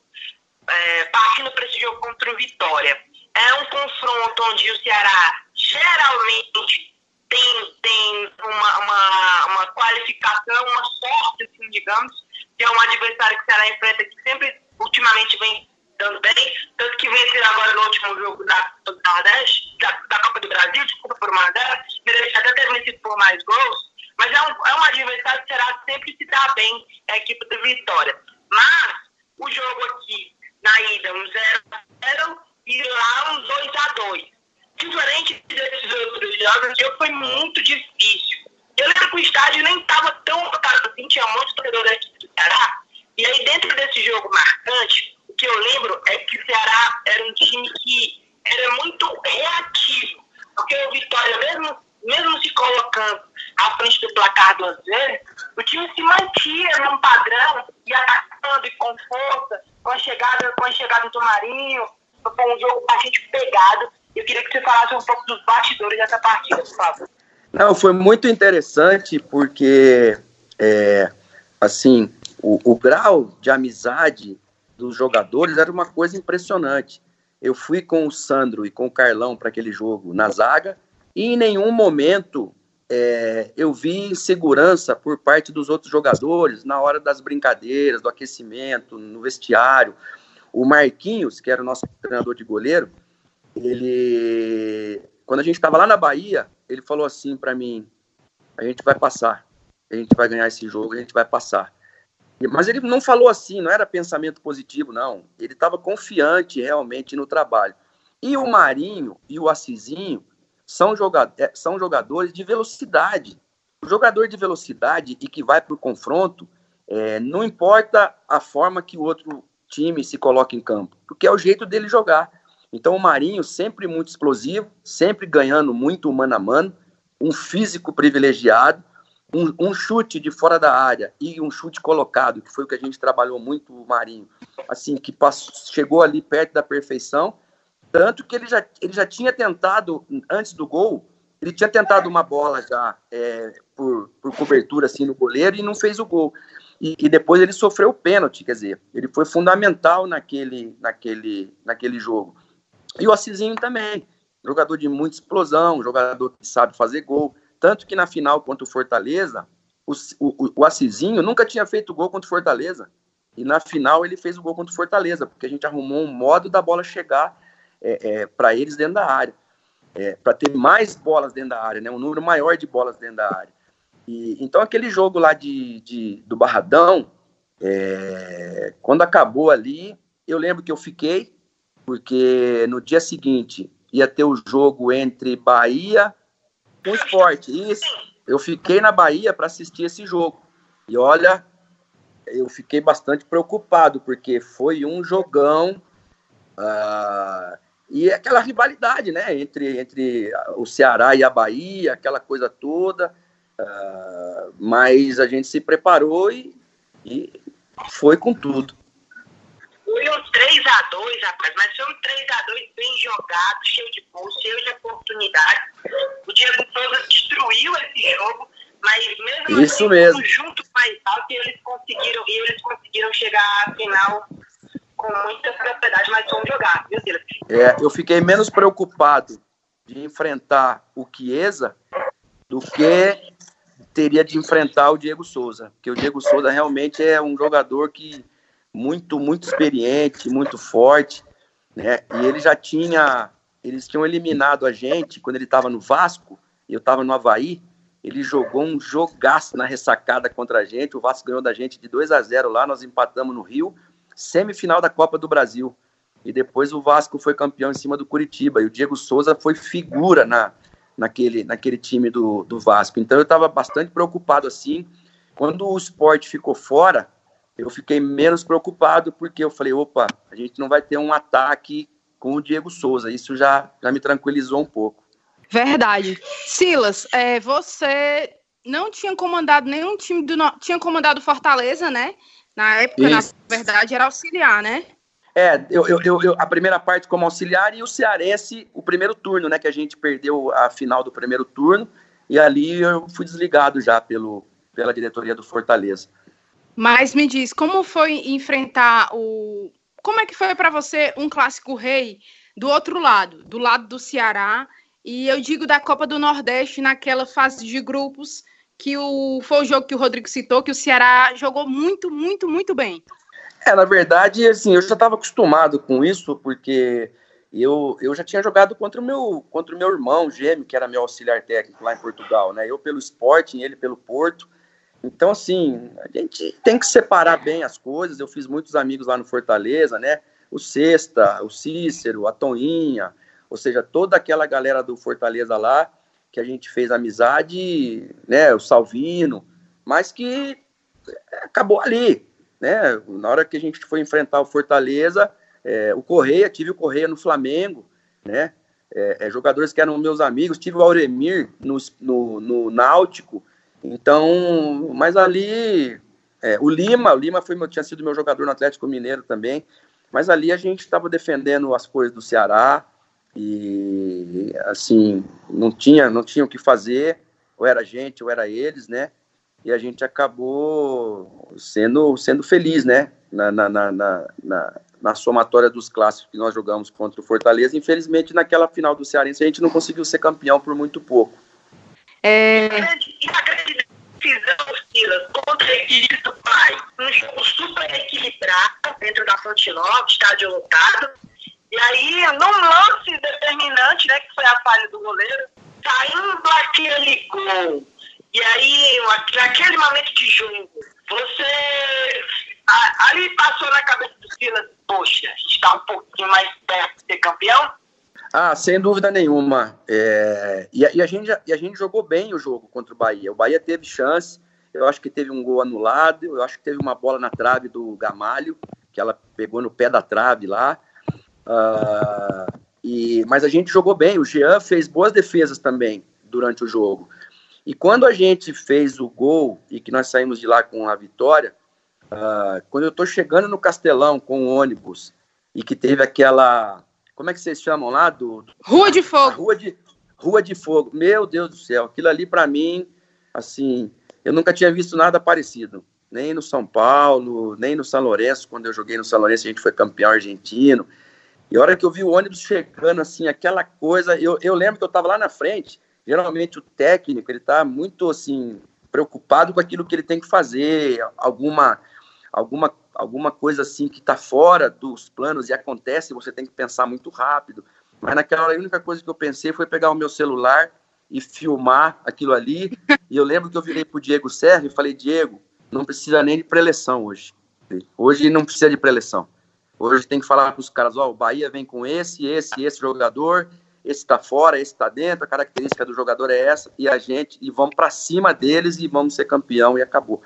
é, partindo para esse jogo contra o Vitória, é um confronto onde o Ceará geralmente tem, tem uma, uma, uma qualificação, uma sorte, assim, digamos, que é um adversário que o Ceará enfrenta que sempre, ultimamente, vem dando bem, tanto que venceram agora no último jogo da, Nordeste, da, da Copa do Brasil, desculpa por uma merecia até ter vencido por mais gols, mas é um, é um adversário que será sempre se dar bem a equipe do Vitória. Mas o jogo aqui, na ida, um 0x0 e lá um 2x2. Diferente desses outros jogos, jogo foi muito difícil. Eu lembro que o estádio nem estava tão lotado assim, tinha muitos torcedores aqui do Ceará. E aí, dentro desse jogo marcante, o que eu lembro é que o Ceará era um time que era muito reativo. Porque o Vitória, mesmo, mesmo se colocando à frente do placar do vezes, o time se mantinha num padrão e atacando e com força, com a chegada, com a chegada do Marinho, foi um jogo bastante pegado. Eu queria que você falasse um pouco dos bastidores dessa partida, por favor. Não, foi muito interessante porque, é, assim, o, o grau de amizade dos jogadores era uma coisa impressionante. Eu fui com o Sandro e com o Carlão para aquele jogo na zaga e em nenhum momento é, eu vi insegurança por parte dos outros jogadores na hora das brincadeiras, do aquecimento, no vestiário. O Marquinhos, que era o nosso treinador de goleiro, ele, quando a gente estava lá na Bahia, ele falou assim para mim: a gente vai passar, a gente vai ganhar esse jogo, a gente vai passar. Mas ele não falou assim, não era pensamento positivo, não. Ele estava confiante realmente no trabalho. E o Marinho e o Assisinho são, jogadores, é, são jogadores de velocidade. O jogador de velocidade e que vai para o confronto, é, não importa a forma que o outro time se coloca em campo, porque é o jeito dele jogar. Então o Marinho sempre muito explosivo, sempre ganhando muito mano a mano, um físico privilegiado, um, um, chute de fora da área e um chute colocado, que foi o que a gente trabalhou muito o Marinho, assim, que passou, chegou ali perto da perfeição tanto que ele já, ele já tinha tentado, antes do gol, ele tinha tentado uma bola já é, por, por cobertura assim no goleiro e não fez o gol. E, e, depois ele sofreu o pênalti, quer dizer, ele foi fundamental naquele, naquele, naquele jogo. E o Assisinho também, jogador de muita explosão, jogador que sabe fazer gol. Tanto que na final contra o Fortaleza, o, o, o Assisinho nunca tinha feito gol contra o Fortaleza. E na final ele fez o gol contra o Fortaleza, porque a gente arrumou um modo da bola chegar é, é, para eles dentro da área, é, para ter mais bolas dentro da área, né, um número maior de bolas dentro da área. E, então, aquele jogo lá de, de do Barradão, é, quando acabou ali, eu lembro que eu fiquei, porque no dia seguinte ia ter o jogo entre Bahia com Esporte. Isso, eu fiquei na Bahia para assistir esse jogo. E olha, eu fiquei bastante preocupado, porque foi um jogão. Uh, e é aquela rivalidade, né, entre, entre o Ceará e a Bahia, aquela coisa toda. Uh, mas a gente se preparou e, e foi com tudo. Foi um 3x2, rapaz, mas foi um 3x2 bem jogado, cheio de gols, cheio de oportunidade. O Diego Souza destruiu esse jogo, mas mesmo Isso assim, mesmo. junto mais alto, eles conseguiram, e eles conseguiram chegar à final com muita propriedade, mas um jogado, viu, Silas? É, eu fiquei menos preocupado de enfrentar o Chiesa do que teria de enfrentar o Diego Souza, porque o Diego Souza realmente é um jogador que muito, muito experiente, muito forte, né? E ele já tinha, eles tinham eliminado a gente quando ele estava no Vasco, e eu estava no Havaí, ele jogou um jogaço na ressacada contra a gente, o Vasco ganhou da gente de 2 a 0 lá, nós empatamos no Rio, semifinal da Copa do Brasil. E depois o Vasco foi campeão em cima do Curitiba, e o Diego Souza foi figura na, naquele, naquele time do, do Vasco. Então eu estava bastante preocupado assim. Quando o esporte ficou fora, eu fiquei menos preocupado, porque eu falei, opa, a gente não vai ter um ataque com o Diego Souza. Isso já, já me tranquilizou um pouco. Verdade. Silas, é, você não tinha comandado nenhum time do. Tinha comandado Fortaleza, né? Na época, Isso. na verdade, era auxiliar, né? É, eu, eu, eu, a primeira parte como auxiliar e o Cearense, o primeiro turno, né? Que a gente perdeu a final do primeiro turno. E ali eu fui desligado já pelo, pela diretoria do Fortaleza. Mas me diz, como foi enfrentar o. Como é que foi para você um clássico rei do outro lado, do lado do Ceará? E eu digo da Copa do Nordeste naquela fase de grupos que o, foi o jogo que o Rodrigo citou, que o Ceará jogou muito, muito, muito bem. É, na verdade, assim, eu já estava acostumado com isso, porque eu, eu já tinha jogado contra o meu contra o meu irmão gêmeo, que era meu auxiliar técnico lá em Portugal, né? Eu pelo Sporting, ele pelo Porto. Então, assim, a gente tem que separar bem as coisas. Eu fiz muitos amigos lá no Fortaleza, né? O Sexta, o Cícero, a Toninha, ou seja, toda aquela galera do Fortaleza lá, que a gente fez amizade, né? O Salvino, mas que acabou ali, né? Na hora que a gente foi enfrentar o Fortaleza, é, o Correia, tive o Correia no Flamengo, né? É, é, jogadores que eram meus amigos, tive o Auremir no, no, no Náutico, então, mas ali, é, o Lima, o Lima foi, tinha sido meu jogador no Atlético Mineiro também, mas ali a gente estava defendendo as coisas do Ceará e, assim, não tinha, não tinha o que fazer, ou era a gente, ou era eles, né? E a gente acabou sendo, sendo feliz, né? Na, na, na, na, na somatória dos clássicos que nós jogamos contra o Fortaleza. Infelizmente, naquela final do Cearense, a gente não conseguiu ser campeão por muito pouco. É... E a grande decisão, Silas, contra a equipe do pai, um jogo super equilibrado dentro da Fonte Nova, estádio lotado. E aí, num lance determinante, né, que foi a falha do goleiro, saindo aquele gol, e aí, naquele momento de jogo, você ali passou na cabeça do Silas, poxa, está um pouquinho mais perto de ser campeão? Ah, sem dúvida nenhuma. É, e, a, e, a gente, e a gente jogou bem o jogo contra o Bahia. O Bahia teve chance, eu acho que teve um gol anulado, eu acho que teve uma bola na trave do Gamalho, que ela pegou no pé da trave lá. Uh, e, mas a gente jogou bem, o Jean fez boas defesas também durante o jogo. E quando a gente fez o gol e que nós saímos de lá com a vitória, uh, quando eu estou chegando no Castelão com o ônibus e que teve aquela como é que vocês chamam lá? Do, Rua de Fogo. Rua de, Rua de Fogo. Meu Deus do céu, aquilo ali para mim, assim, eu nunca tinha visto nada parecido. Nem no São Paulo, nem no São Lourenço, quando eu joguei no São Lourenço, a gente foi campeão argentino. E a hora que eu vi o ônibus chegando, assim, aquela coisa, eu, eu lembro que eu estava lá na frente, geralmente o técnico, ele está muito, assim, preocupado com aquilo que ele tem que fazer, alguma, alguma alguma coisa assim que está fora dos planos e acontece, você tem que pensar muito rápido. Mas naquela hora, a única coisa que eu pensei foi pegar o meu celular e filmar aquilo ali. E eu lembro que eu virei para o Diego Serra e falei: Diego, não precisa nem de preleção hoje. Hoje não precisa de preleção. Hoje tem que falar para os caras: ó, oh, o Bahia vem com esse, esse, esse jogador, esse está fora, esse está dentro, a característica do jogador é essa, e a gente, e vamos para cima deles e vamos ser campeão, e acabou.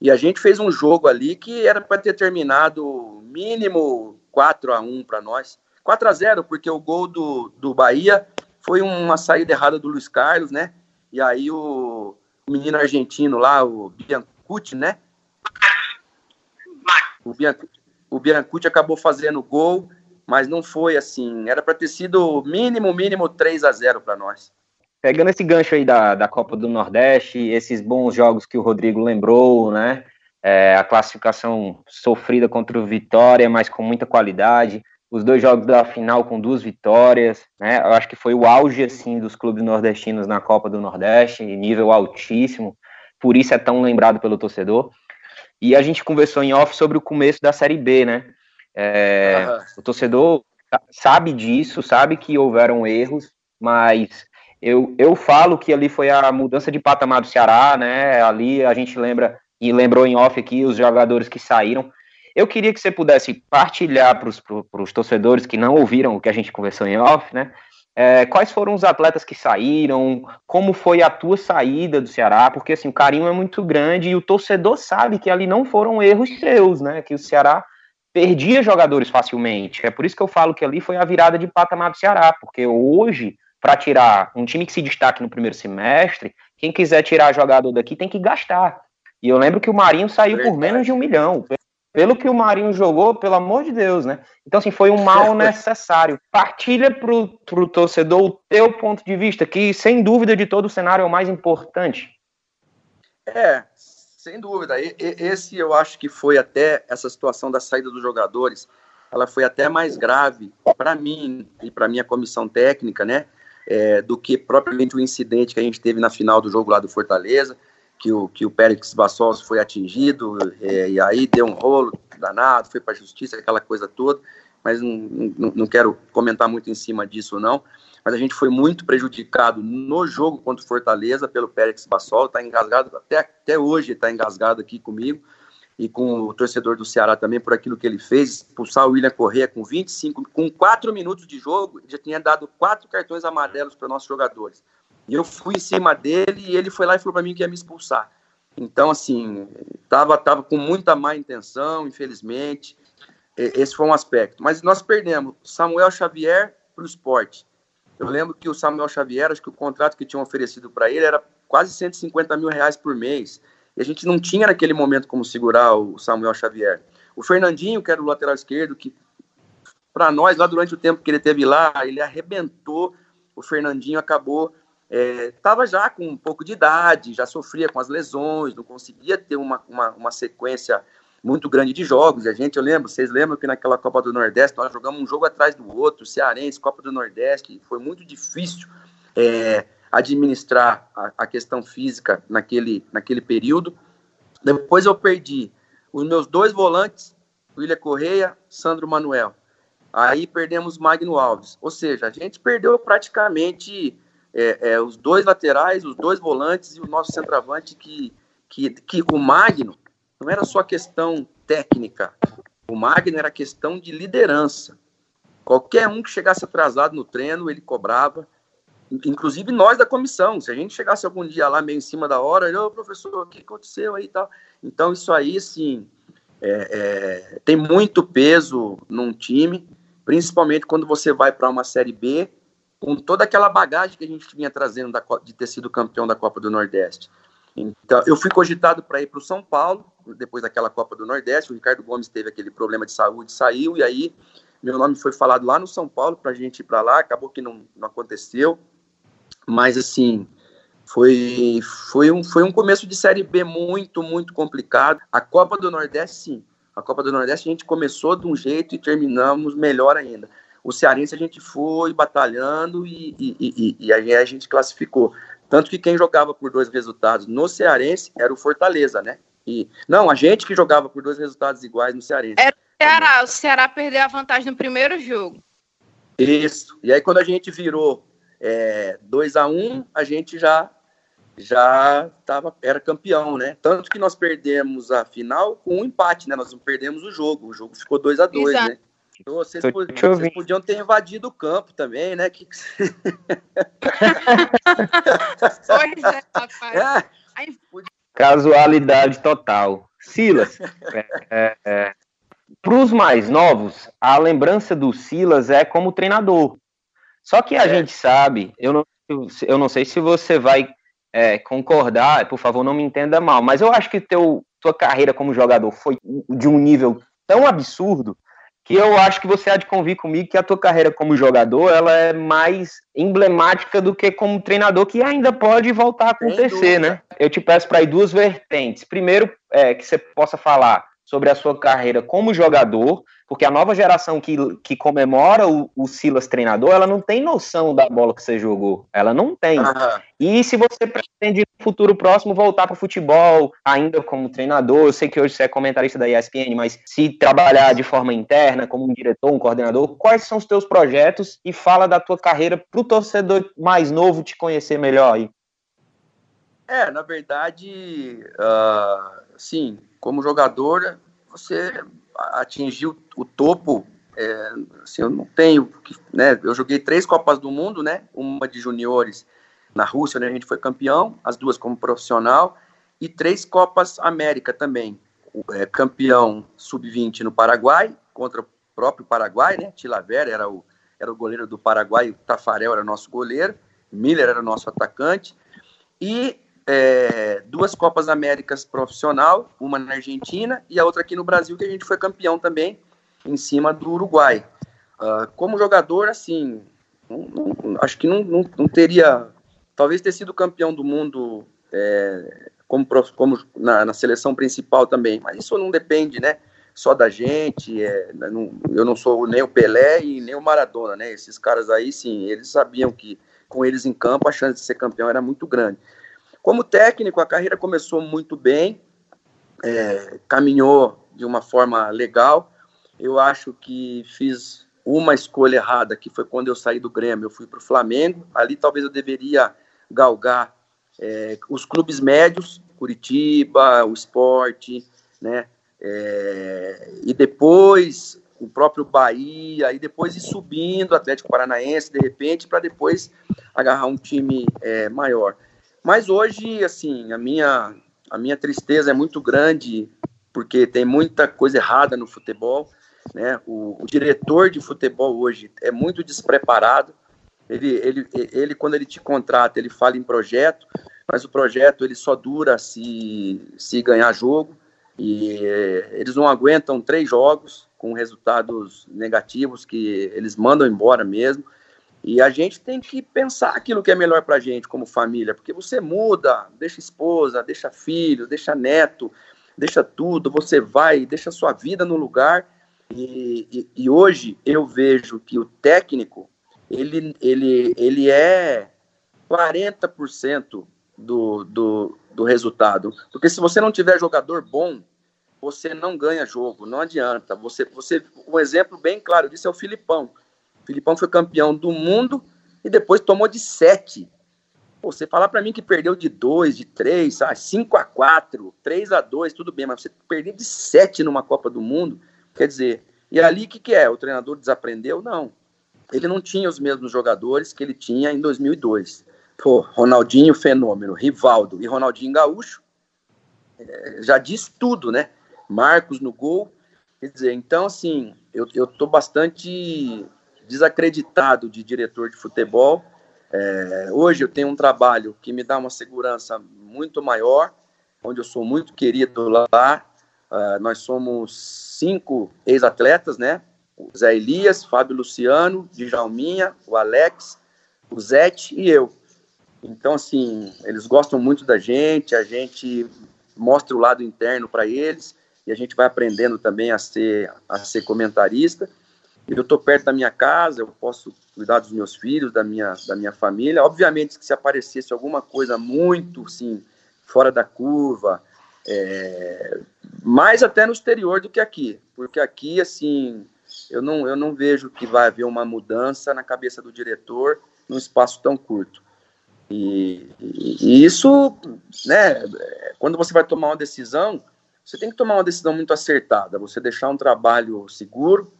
E a gente fez um jogo ali que era para ter terminado mínimo 4 a 1 para nós. 4 a 0 porque o gol do, do Bahia foi uma saída errada do Luiz Carlos, né? E aí o, menino argentino lá, o Biancucci, né? O, Bian, o Biancucci acabou fazendo gol, mas não foi assim. Era para ter sido mínimo, mínimo 3 a 0 para nós. Pegando esse gancho aí da, da Copa do Nordeste, esses bons jogos que o Rodrigo lembrou, né? É, a classificação sofrida contra o Vitória, mas com muita qualidade. Os dois jogos da final com duas vitórias, né? Eu acho que foi o auge assim dos clubes nordestinos na Copa do Nordeste, nível altíssimo. Por isso é tão lembrado pelo torcedor. E a gente conversou em off sobre o começo da Série B, né? É, uhum. O torcedor sabe disso, sabe que houveram erros, mas eu, eu falo que ali foi a mudança de patamar do Ceará, né? Ali a gente lembra, e lembrou em off aqui, os jogadores que saíram. Eu queria que você pudesse partilhar para os torcedores que não ouviram o que a gente conversou em off, né? É, quais foram os atletas que saíram? Como foi a tua saída do Ceará? Porque assim, o carinho é muito grande e o torcedor sabe que ali não foram erros seus, né? Que o Ceará perdia jogadores facilmente. É por isso que eu falo que ali foi a virada de patamar do Ceará, porque hoje, para tirar um time que se destaque no primeiro semestre, quem quiser tirar jogador daqui tem que gastar. E eu lembro que o Marinho saiu por menos de um milhão pelo que o Marinho jogou, pelo amor de Deus, né? Então, assim, foi um mal necessário. Partilha pro, pro torcedor o teu ponto de vista, que, sem dúvida, de todo o cenário é o mais importante. É, sem dúvida. Esse eu acho que foi até essa situação da saída dos jogadores, ela foi até mais grave para mim e para minha comissão técnica, né? É, do que propriamente o incidente que a gente teve na final do jogo lá do Fortaleza que o, que o Pérez Bassols foi atingido, é, e aí deu um rolo danado, foi para a justiça, aquela coisa toda, mas não, não, quero comentar muito em cima disso, não. Mas a gente foi muito prejudicado no jogo contra o Fortaleza pelo Pérez Bassol, está engasgado, até, até hoje está engasgado aqui comigo, e com o torcedor do Ceará também por aquilo que ele fez, expulsar o William Correa com 25, com 4 minutos de jogo, já tinha dado quatro cartões amarelos para nossos jogadores. E eu fui em cima dele e ele foi lá e falou para mim que ia me expulsar. Então, assim, tava, tava com muita má intenção, infelizmente. Esse foi um aspecto. Mas nós perdemos Samuel Xavier para o esporte. Eu lembro que o Samuel Xavier, acho que o contrato que tinham oferecido para ele era quase 150 mil reais por mês. E a gente não tinha naquele momento como segurar o Samuel Xavier. O Fernandinho, que era o lateral esquerdo, que para nós, lá durante o tempo que ele teve lá, ele arrebentou. O Fernandinho acabou estava é, já com um pouco de idade, já sofria com as lesões, não conseguia ter uma, uma, uma, sequência muito grande de jogos. E a gente, eu lembro, vocês lembram que naquela Copa do Nordeste nós jogamos um jogo atrás do outro, Cearense, Copa do Nordeste, foi muito difícil é, administrar a, a, questão física naquele, naquele período. Depois eu perdi os meus dois volantes, William Correia, Sandro Manuel. Aí perdemos Magno Alves. Ou seja, a gente perdeu praticamente é, é, os dois laterais, os dois volantes e o nosso centroavante, que, que, que o Magno não era só questão técnica, o Magno era questão de liderança. Qualquer um que chegasse atrasado no treino, ele cobrava, inclusive nós da comissão. Se a gente chegasse algum dia lá meio em cima da hora, ô professor, o que aconteceu aí e tal. Então, isso aí, assim, é, é, tem muito peso num time, principalmente quando você vai para uma Série B com toda aquela bagagem que a gente vinha trazendo da, de ter sido campeão da Copa do Nordeste. Então, eu fui cogitado para ir para o São Paulo, depois daquela Copa do Nordeste. O Ricardo Gomes teve aquele problema de saúde, saiu, e aí meu nome foi falado lá no São Paulo para a gente ir para lá. Acabou que não, não aconteceu, mas assim, foi, foi, um, foi um começo de Série B muito, muito complicado. A Copa do Nordeste, sim. A Copa do Nordeste a gente começou de um jeito e terminamos melhor ainda o Cearense a gente foi batalhando e, e, e, e aí a gente classificou. Tanto que quem jogava por dois resultados no Cearense era o Fortaleza, né? E, não, a gente que jogava por dois resultados iguais no Cearense. Era o Ceará, o Ceará perdeu a vantagem no primeiro jogo. Isso. E aí quando a gente virou 2 é, a 1 um, a gente já já tava, era campeão, né? Tanto que nós perdemos a final com um empate, né? Nós não perdemos o jogo. O jogo ficou 2 a 2 né? Vocês, podiam, vocês podiam ter invadido o campo também, né? Que... pois é, rapaz. É. Casualidade total. Silas, é, é, é para os mais novos, a lembrança do Silas é como treinador. Só que a é. gente sabe, eu não, eu não sei se você vai é, concordar, por favor, não me entenda mal, mas eu acho que teu, tua carreira como jogador foi de um nível tão absurdo que eu acho que você há de convir comigo que a tua carreira como jogador ela é mais emblemática do que como treinador, que ainda pode voltar a acontecer, né? Eu te peço para ir duas vertentes. Primeiro, é, que você possa falar sobre a sua carreira como jogador, porque a nova geração que, que comemora o, o, Silas treinador, ela não tem noção da bola que você jogou. Ela não tem. Uhum. E se você pretende no futuro próximo voltar para o futebol, ainda como treinador, eu sei que hoje você é comentarista da ESPN, mas se trabalhar de forma interna, como um diretor, um coordenador, quais são os teus projetos e fala da tua carreira para o torcedor mais novo te conhecer melhor aí? É, na verdade, uh, sim, como jogador, você atingiu o topo. É, assim, eu não tenho, né? Eu joguei três Copas do Mundo, né? Uma de juniores na Rússia, onde a gente foi campeão, as duas como profissional, e três Copas América também. É, campeão sub-20 no Paraguai, contra o próprio Paraguai, né? Tilavera era o, era o goleiro do Paraguai, o Tafarel era nosso goleiro, Miller era nosso atacante, e é, duas Copas Américas profissional, uma na Argentina e a outra aqui no Brasil, que a gente foi campeão também, em cima do Uruguai. Uh, como jogador, assim, não, não, acho que não, não, teria. Talvez ter sido campeão do mundo é, como, como na, na, seleção principal também, mas isso não depende, né? Só da gente. É, eu não sou nem o Pelé e nem o Maradona, né? Esses caras aí, sim, eles sabiam que com eles em campo a chance de ser campeão era muito grande. Como técnico, a carreira começou muito bem, é, caminhou de uma forma legal. Eu acho que fiz uma escolha errada, que foi quando eu saí do Grêmio, eu fui para o Flamengo. Ali talvez eu deveria galgar é, os clubes médios, Curitiba, o Esporte, né? É, e depois o próprio Bahia, e depois ir subindo, Atlético Paranaense, de repente, para depois agarrar um time é, maior. Mas hoje, assim, a minha, a minha tristeza é muito grande, porque tem muita coisa errada no futebol. Né? O, o diretor de futebol hoje é muito despreparado. Ele, ele, ele, quando ele te contrata, ele fala em projeto, mas o projeto ele só dura se, se ganhar jogo. E eles não aguentam três jogos com resultados negativos que eles mandam embora mesmo. E a gente tem que pensar aquilo que é melhor para a gente como família, porque você muda, deixa esposa, deixa filho, deixa neto, deixa tudo, você vai, deixa sua vida no lugar. E, e, e hoje eu vejo que o técnico, ele, ele, ele é 40% do, do, do resultado. Porque se você não tiver jogador bom, você não ganha jogo, não adianta. Você, você, um exemplo bem claro disso é o Filipão. Filipão foi campeão do mundo e depois tomou de sete. Pô, você falar para mim que perdeu de dois, de três, ah, 5 a 4 3 a 2 tudo bem, mas você perder de sete numa Copa do Mundo, quer dizer, e ali o que, que é? O treinador desaprendeu? Não. Ele não tinha os mesmos jogadores que ele tinha em 2002. Pô, Ronaldinho, fenômeno, Rivaldo e Ronaldinho Gaúcho, é, já diz tudo, né? Marcos no gol. Quer dizer, então, assim, eu, eu tô bastante desacreditado de diretor de futebol. É, hoje eu tenho um trabalho que me dá uma segurança muito maior, onde eu sou muito querido lá. Uh, nós somos cinco ex-atletas, né? O Zé Elias, Fábio Luciano, Djalminha, o Alex, o Zete e eu. Então, assim, eles gostam muito da gente, a gente mostra o lado interno para eles e a gente vai aprendendo também a ser, a ser comentarista eu estou perto da minha casa, eu posso cuidar dos meus filhos, da minha, da minha família. Obviamente que se aparecesse alguma coisa muito, sim, fora da curva, é, mais até no exterior do que aqui, porque aqui, assim, eu não, eu não vejo que vai haver uma mudança na cabeça do diretor num espaço tão curto. E, e, e isso, né, quando você vai tomar uma decisão, você tem que tomar uma decisão muito acertada, você deixar um trabalho seguro,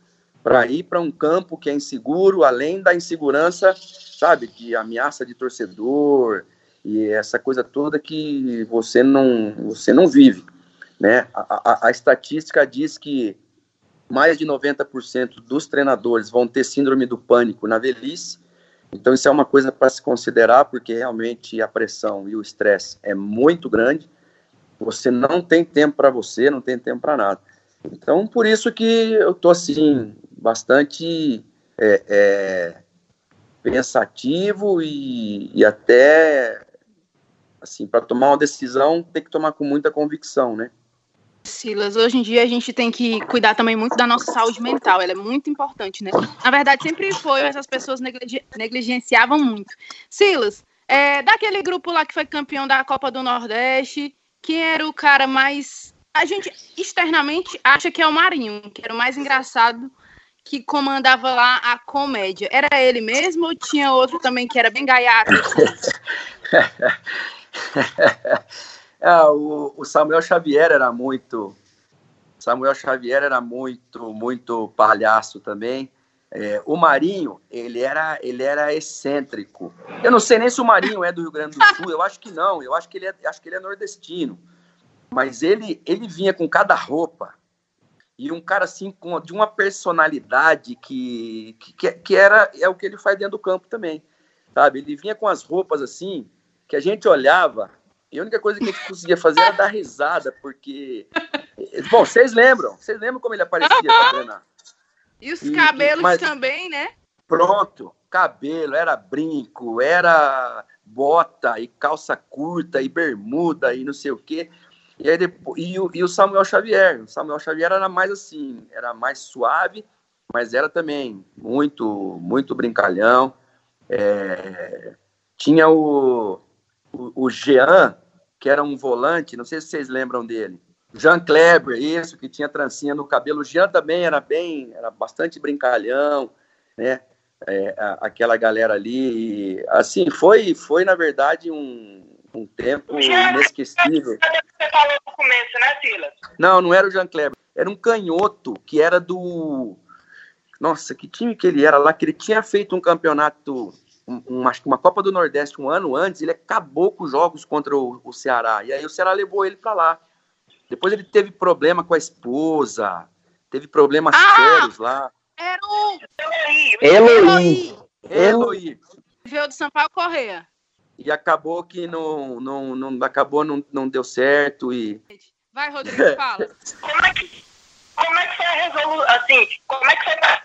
para ir para um campo que é inseguro, além da insegurança, sabe, de ameaça de torcedor e essa coisa toda que você não, você não vive, né? A, a, a estatística diz que mais de 90% dos treinadores vão ter síndrome do pânico na velhice Então, isso é uma coisa para se considerar, porque realmente a pressão e o estresse é muito grande. Você não tem tempo para você, não tem tempo para nada. Então, por isso que eu estou, assim, bastante é, é, pensativo e, e até, assim, para tomar uma decisão, tem que tomar com muita convicção, né? Silas, hoje em dia a gente tem que cuidar também muito da nossa saúde mental, ela é muito importante, né? Na verdade, sempre foi, mas as pessoas negligenciavam muito. Silas, é, daquele grupo lá que foi campeão da Copa do Nordeste, quem era o cara mais. A gente externamente acha que é o Marinho, que era o mais engraçado que comandava lá a comédia. Era ele mesmo ou tinha outro também que era bem gaiato? ah, o, o, Samuel Xavier era muito. Samuel Xavier era muito, muito palhaço também. É, o Marinho, ele era, ele era excêntrico. Eu não sei nem se o Marinho é do Rio Grande do Sul, eu acho que não, eu acho que ele é, acho que ele é nordestino. Mas ele, ele vinha com cada roupa e um cara assim com, de uma personalidade que, que, que era é o que ele faz dentro do campo também, sabe? Ele vinha com as roupas assim que a gente olhava e a única coisa que a gente conseguia fazer era dar risada, porque bom, vocês lembram? Vocês lembram como ele aparecia para treinar? E os cabelos mas, também, né? Pronto, cabelo, era brinco, era bota e calça curta e bermuda e não sei o quê. E, aí depois, e, o, e o Samuel Xavier. O Samuel Xavier era mais assim, era mais suave, mas era também muito, muito brincalhão. É, tinha o, o, o Jean, que era um volante, não sei se vocês lembram dele. Jean Kleber, isso, que tinha trancinha no cabelo. O Jean também era bem, era bastante brincalhão, né? É, aquela galera ali. Assim, foi, foi na verdade um, um tempo inesquecível. Você falou no começo, né, Silas? Não, não era o Jean Kleber. Era um canhoto que era do. Nossa, que time que ele era lá, que ele tinha feito um campeonato, um, um, acho que uma Copa do Nordeste um ano antes, ele acabou com os jogos contra o, o Ceará. E aí o Ceará levou ele para lá. Depois ele teve problema com a esposa, teve problemas ah, sérios lá. Era o Eloy. Eloy. Veio do Sampaio Correia e acabou que não, não, não acabou não, não deu certo e vai Rodrigo fala. Como é que como é que foi a resolução assim como é que foi pra,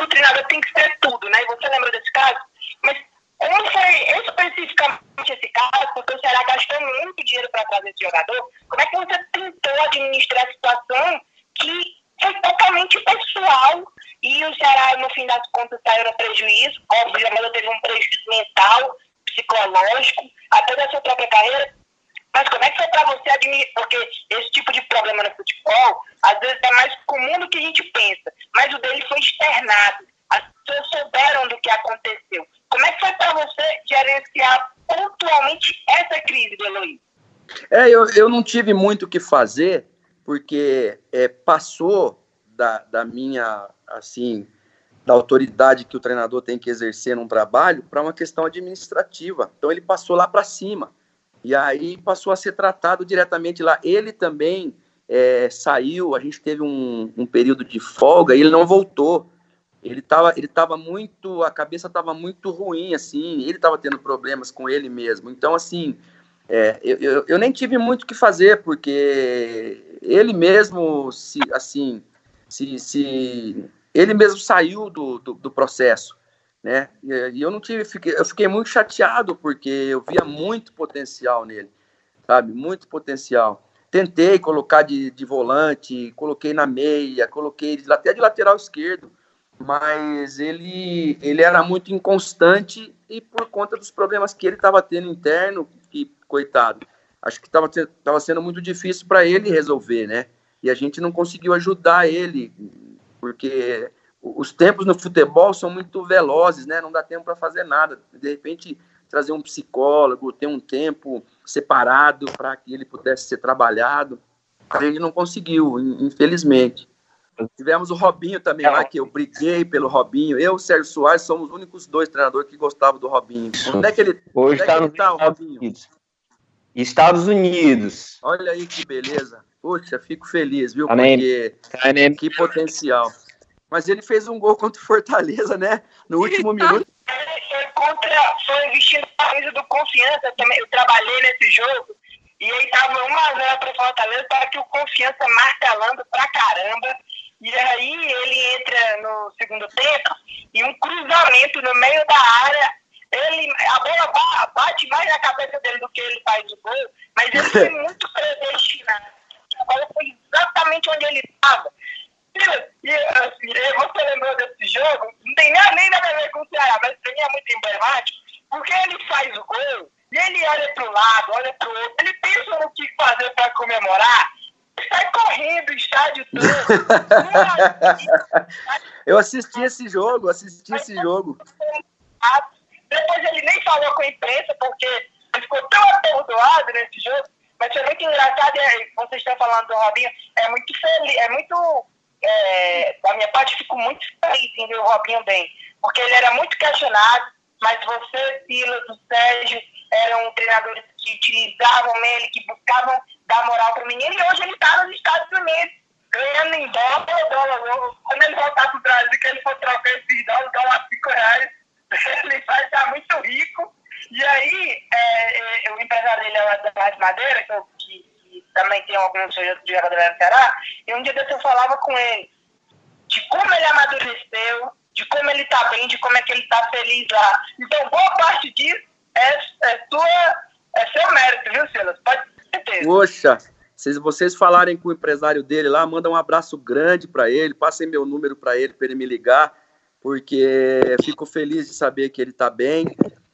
o treinador tem que ser tudo né? Você lembra desse caso? Mas como foi especificamente esse caso? Porque o Ceará gastou muito dinheiro para trazer esse jogador. Como é que você tentou administrar a situação que foi totalmente pessoal e o Ceará no fim das contas saiu no prejuízo? Óbvio mas teve um prejuízo mental psicológico, até da sua própria carreira. Mas como é que foi para você admitir? Porque esse tipo de problema no futebol, às vezes é mais comum do que a gente pensa. Mas o dele foi externado. As pessoas souberam do que aconteceu. Como é que foi para você gerenciar pontualmente essa crise Eloy? É, eu, eu não tive muito o que fazer, porque é, passou da, da minha, assim, da autoridade que o treinador tem que exercer num trabalho para uma questão administrativa. Então ele passou lá para cima e aí passou a ser tratado diretamente lá. Ele também é, saiu, a gente teve um, um, período de folga e ele não voltou. Ele estava ele tava muito, a cabeça estava muito ruim, assim, ele estava tendo problemas com ele mesmo. Então, assim, é, eu, eu, eu, nem tive muito o que fazer, porque ele mesmo, se, assim, se, se ele mesmo saiu do, do, do processo, né? E, eu não tive, fiquei, eu fiquei muito chateado porque eu via muito potencial nele, sabe? Muito potencial. Tentei colocar de, de volante, coloquei na meia, coloquei até de lateral esquerdo, mas ele, ele era muito inconstante e por conta dos problemas que ele estava tendo interno, que coitado, acho que estava sendo muito difícil para ele resolver, né? E a gente não conseguiu ajudar ele porque os tempos no futebol são muito velozes, né? Não dá tempo para fazer nada. De repente, trazer um psicólogo, ter um tempo separado para que ele pudesse ser trabalhado. A gente não conseguiu, infelizmente. Tivemos o Robinho também lá, que eu briguei pelo Robinho. Eu e o Sérgio Soares somos os únicos dois treinadores que gostavam do Robinho. Onde é que ele, Hoje está é no tá, Robinho? Unidos. Estados Unidos. Olha aí que beleza. Puxa, fico feliz, viu? Porque que potencial. Mas ele fez um gol contra o Fortaleza, né? No último minuto. Ele foi contra, foi vestindo a camisa do Confiança também. Eu trabalhei nesse jogo e aí tava uma zero pro Fortaleza, para que o Confiança martelando pra caramba. E aí ele entra no segundo tempo e um cruzamento no meio da área. Ele, a bola bate mais na cabeça dele do que ele faz o gol, mas ele foi muito predestinado. Bola foi exatamente onde ele estava. E, assim, você lembrou desse jogo? Não tem nem nada a ver com o Ceará, mas pra mim é muito emblemático, porque ele faz o gol e ele olha para o lado, olha para o outro, ele pensa no que fazer para comemorar, sai correndo o estádio todo. Eu assisti esse jogo, assisti esse jogo. Depois ele nem falou com a imprensa, porque ele ficou tão atordoado nesse jogo. Mas foi muito engraçado, e vocês estão falando do Robinho, é muito feliz, é muito. É, da minha parte, fico muito feliz em ver o Robinho bem, porque ele era muito questionado, mas você, Silas, o Sérgio, eram treinadores que utilizavam ele, que buscavam dar moral para o menino, e hoje ele está nos Estados Unidos, ganhando em dólar, dólar. Quando ele voltar para o Brasil, que ele for trocar esses dólares, dólar 5 reais, ele vai estar muito rico. E aí, é, é, o empresário dele é o Ademar Madeira, que, que, que, também tem alguns jogadores no Ceará, e um dia desse eu falava com ele de como ele amadureceu, de como ele está bem, de como é que ele está feliz lá. Então, boa parte disso é, é, tua, é seu mérito, viu, Silas? Pode ter certeza. Poxa, se vocês falarem com o empresário dele lá, manda um abraço grande para ele, passem meu número para ele, para ele me ligar, porque fico feliz de saber que ele está bem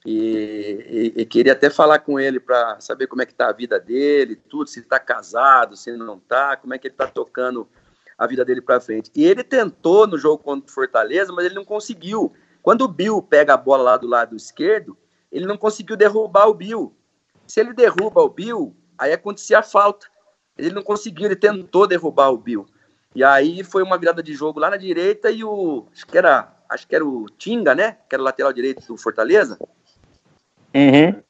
e, e, e, queria até falar com ele para saber como é que está a vida dele, tudo, se está casado, se não está, como é que ele está tocando a vida dele para frente. E ele tentou no jogo contra o Fortaleza, mas ele não conseguiu. Quando o Bill pega a bola lá do lado esquerdo, ele não conseguiu derrubar o Bill. Se ele derruba o Bill, aí acontecia a falta. Ele não conseguiu, ele tentou derrubar o Bill. E aí foi uma virada de jogo lá na direita e o. Acho que era, acho que era o Tinga, né? Que era o lateral direito do Fortaleza. Uhum.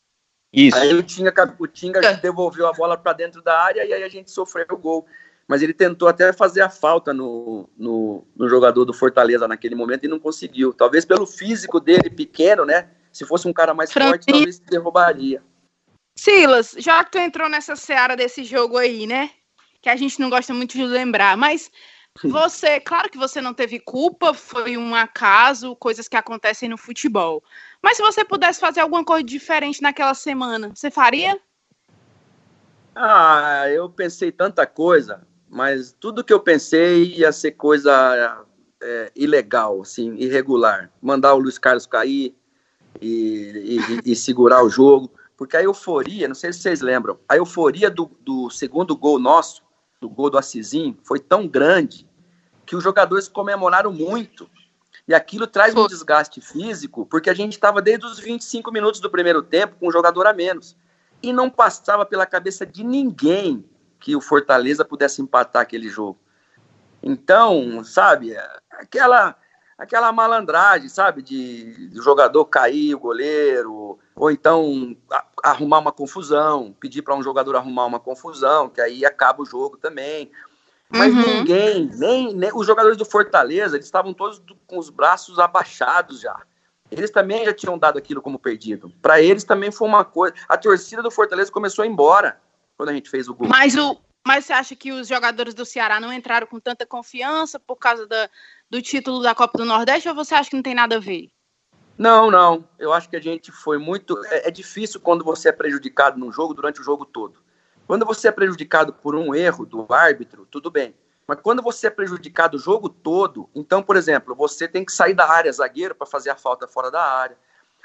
Isso. Aí o Tinga, o Tinga é. devolveu a bola para dentro da área e aí a gente sofreu o gol. Mas ele tentou até fazer a falta no, no, no jogador do Fortaleza naquele momento e não conseguiu. Talvez pelo físico dele pequeno, né? Se fosse um cara mais forte, talvez derrubaria. Silas, já que tu entrou nessa seara desse jogo aí, né? Que a gente não gosta muito de lembrar, mas você, claro que você não teve culpa, foi um acaso, coisas que acontecem no futebol. Mas se você pudesse fazer alguma coisa diferente naquela semana, você faria? Ah, eu pensei tanta coisa, mas tudo que eu pensei ia ser coisa é, ilegal, assim, irregular. Mandar o Luiz Carlos cair, e, e, e, segurar o jogo. Porque a euforia, não sei se vocês lembram, a euforia do, do segundo gol nosso, do gol do Assisim, foi tão grande que os jogadores comemoraram muito. E aquilo traz um desgaste físico, porque a gente estava desde os 25 minutos do primeiro tempo com um jogador a menos. E não passava pela cabeça de ninguém que o Fortaleza pudesse empatar aquele jogo. Então, sabe, aquela aquela malandragem, sabe? De, de jogador cair, o goleiro, ou então a, arrumar uma confusão, pedir para um jogador arrumar uma confusão, que aí acaba o jogo também. Mas uhum. ninguém, nem, nem os jogadores do Fortaleza, eles estavam todos do, com os braços abaixados já. Eles também já tinham dado aquilo como perdido. Para eles também foi uma coisa. A torcida do Fortaleza começou a ir embora quando a gente fez o gol. Mas o, mas você acha que os jogadores do Ceará não entraram com tanta confiança por causa da, do título da Copa do Nordeste ou você acha que não tem nada a ver? Não, não. Eu acho que a gente foi muito. É, é difícil quando você é prejudicado num jogo durante o jogo todo. Quando você é prejudicado por um erro do árbitro, tudo bem. Mas quando você é prejudicado o jogo todo, então, por exemplo, você tem que sair da área zagueiro para fazer a falta fora da área.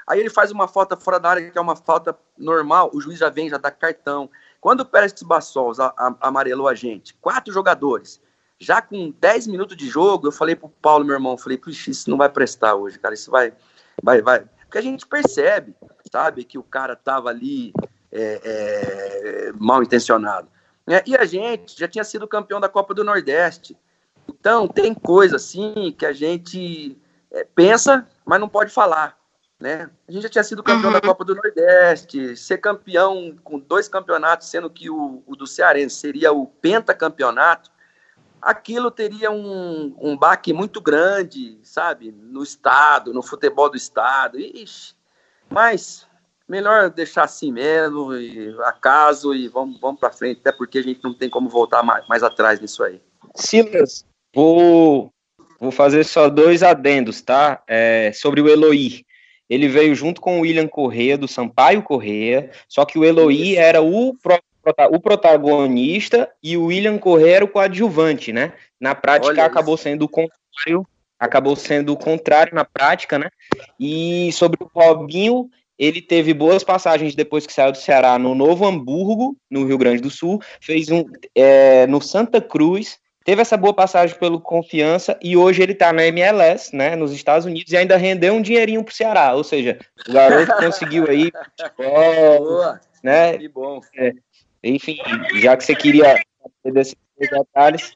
Aí ele faz uma falta fora da área, que é uma falta normal, o juiz já vem, já dá cartão. Quando o Pérez Bassols amarelou a gente, quatro jogadores, já com 10 minutos de jogo, eu falei pro Paulo, meu irmão, falei, puxa, isso não vai prestar hoje, cara, isso vai, vai, vai. Porque a gente percebe, sabe, que o cara tava ali é, é, mal intencionado. É, e a gente já tinha sido campeão da Copa do Nordeste. Então, tem coisa assim que a gente é, pensa, mas não pode falar. Né? A gente já tinha sido campeão uhum. da Copa do Nordeste, ser campeão com dois campeonatos, sendo que o, o do Cearense seria o pentacampeonato aquilo teria um, um baque muito grande, sabe, no estado, no futebol do estado. Ixi, Mas melhor deixar assim mesmo, e acaso, e vamos, vamos para frente, até porque a gente não tem como voltar mais, mais atrás nisso aí. Silas, vou, vou fazer só dois adendos, tá? É, sobre o Eloy. Ele veio junto com o William Correia, do Sampaio Correia, só que o Eloy era o, o protagonista e o William Correia era o coadjuvante, né? Na prática, acabou sendo o contrário acabou sendo o contrário na prática, né? E sobre o Robinho, ele teve boas passagens depois que saiu do Ceará no Novo Hamburgo, no Rio Grande do Sul, fez um é, no Santa Cruz, teve essa boa passagem pelo Confiança e hoje ele tá na MLS, né, nos Estados Unidos e ainda rendeu um dinheirinho pro Ceará, ou seja, o garoto conseguiu aí, boa, né? Que bom. É, enfim, já que você queria ter desses detalhes,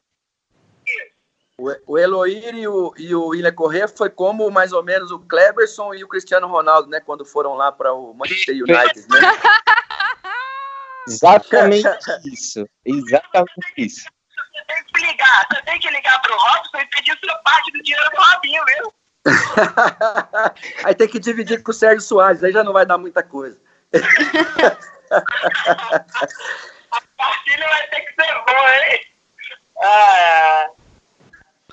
o Eloir e o, e o William Corrêa foi como mais ou menos o Cleberson e o Cristiano Ronaldo, né? Quando foram lá para o Manchester United, né? Exatamente isso. Exatamente isso. Você tem que ligar, você tem que ligar pro Robson e pedir sua parte do dinheiro pro Robinho, viu? aí tem que dividir com o Sérgio Soares, aí já não vai dar muita coisa. A partilha vai ter que ser boa, hein? Ah,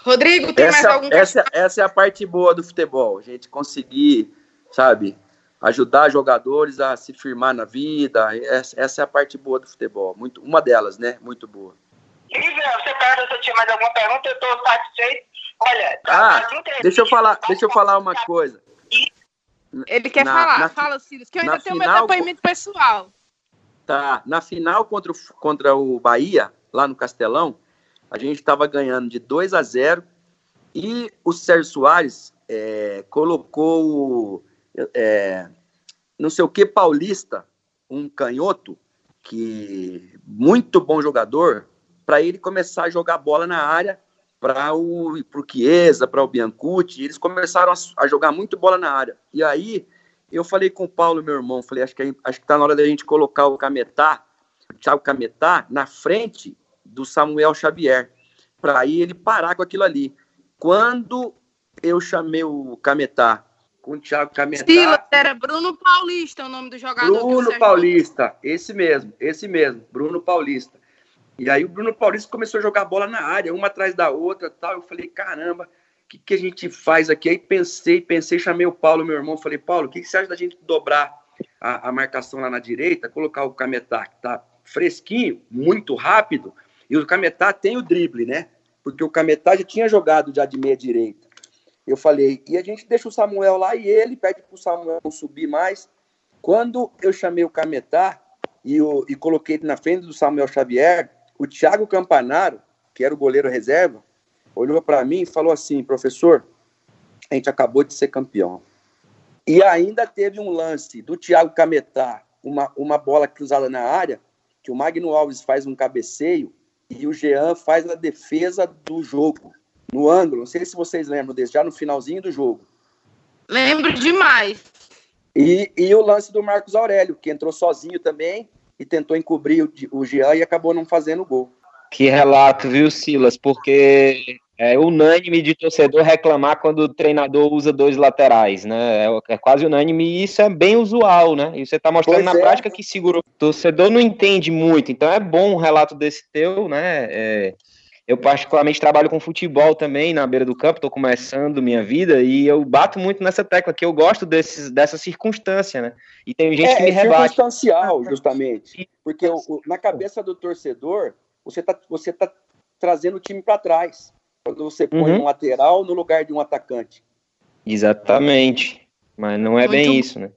Rodrigo, tem essa, mais algum essa, essa é a parte boa do futebol, a gente conseguir, sabe, ajudar jogadores a se firmar na vida. Essa, essa é a parte boa do futebol, muito, uma delas, né? Muito boa. Lívia, você pergunta se eu tinha mais alguma pergunta, eu estou satisfeito. Olha, ah, deixa eu falar, deixa eu falar uma coisa. Ele quer na, falar, na, fala, Silas, que eu ainda tenho final, meu depoimento pessoal. Tá, na final contra o, contra o Bahia, lá no Castelão, a gente estava ganhando de 2 a 0 e o Sérgio Soares é, colocou é, não sei o que paulista, um canhoto, que muito bom jogador, para ele começar a jogar bola na área para o pro Chiesa, para o Biancucci, eles começaram a, a, jogar muito bola na área. E aí eu falei com o Paulo, meu irmão, falei, acho que acho que tá na hora da gente colocar o Cametá, o Thiago Cametá na frente do Samuel Xavier, para aí ele parar com aquilo ali. Quando eu chamei o Cametá, com o Thiago Cametá. Silas, era Bruno Paulista o nome do jogador. Bruno Paulista, esse mesmo, esse mesmo, Bruno Paulista. E aí o Bruno Paulista começou a jogar bola na área, uma atrás da outra tal. Eu falei, caramba, o que, que a gente faz aqui? Aí pensei, pensei, chamei o Paulo, meu irmão, falei, Paulo, o que, que você acha da gente dobrar a, a marcação lá na direita, colocar o Cametá, que tá fresquinho, muito rápido, e o Cametá tem o drible, né? Porque o Cametá já tinha jogado já de meia direita. Eu falei, e a gente deixa o Samuel lá e ele pede para o Samuel subir mais. Quando eu chamei o Cametá e, e coloquei na frente do Samuel Xavier, o Thiago Campanaro, que era o goleiro reserva, olhou para mim e falou assim: professor, a gente acabou de ser campeão. E ainda teve um lance do Thiago Cametá, uma, uma bola cruzada na área, que o Magno Alves faz um cabeceio e o Jean faz a defesa do jogo no ângulo. Não sei se vocês lembram desse, já no finalzinho do jogo. Lembro demais. E, e o lance do Marcos Aurélio, que entrou sozinho também e tentou encobrir o, o Jean e acabou não fazendo gol. Que relato, viu, Silas? Porque é unânime de torcedor reclamar quando o treinador usa dois laterais, né? É, é quase unânime e isso é bem usual, né? E você está mostrando pois na é. prática que segura. O torcedor não entende muito, então é bom um relato desse teu, né? É, eu particularmente trabalho com futebol também na beira do campo, estou começando minha vida e eu bato muito nessa tecla que eu gosto desses, dessa circunstância, né? E tem gente é, que me é rebate. circunstancial, justamente, porque o, na cabeça do torcedor você está você tá trazendo o time para trás quando você põe uhum. um lateral no lugar de um atacante. Exatamente. Mas não é Muito... bem isso, né?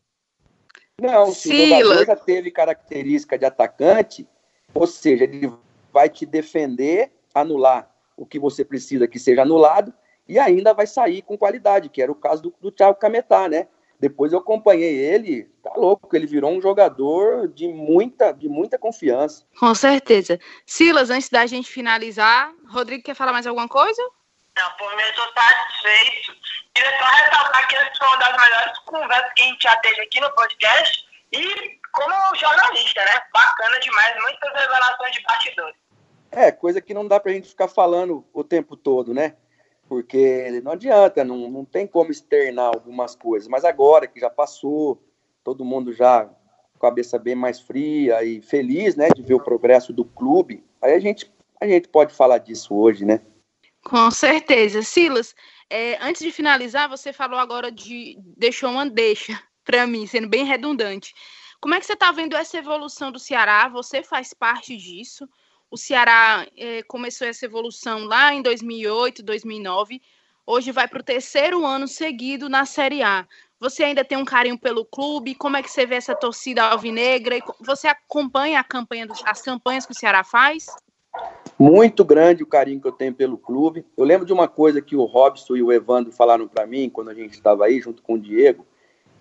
Não, se Sila. o jogador já teve característica de atacante, ou seja, ele vai te defender, anular o que você precisa que seja anulado, e ainda vai sair com qualidade, que era o caso do, do Thiago Cametá, né? Depois eu acompanhei ele, tá louco, ele virou um jogador de muita, de muita confiança. Com certeza. Silas, antes da gente finalizar, Rodrigo quer falar mais alguma coisa? Não, por mim eu tô satisfeito. Queria só ressaltar que essa foi uma das melhores conversas que a gente já teve aqui no podcast. E como jornalista, né? Bacana demais, muitas revelações de bastidores. É, coisa que não dá pra gente ficar falando o tempo todo, né? Porque não adianta, não, não tem como externar algumas coisas, mas agora que já passou, todo mundo já com a cabeça bem mais fria e feliz, né, de ver o progresso do clube. Aí a gente, a gente pode falar disso hoje, né? Com certeza. Silas, é, antes de finalizar, você falou agora de deixou uma deixa para mim, sendo bem redundante. Como é que você está vendo essa evolução do Ceará? Você faz parte disso. O Ceará é, começou essa evolução lá em 2008, 2009. Hoje vai para o terceiro ano seguido na Série A. Você ainda tem um carinho pelo clube? Como é que você vê essa torcida alvinegra? Você acompanha campanha do, as campanhas que o Ceará faz? Muito grande o carinho que eu tenho pelo clube. Eu lembro de uma coisa que o Robson e o Evandro falaram para mim quando a gente estava aí junto com o Diego,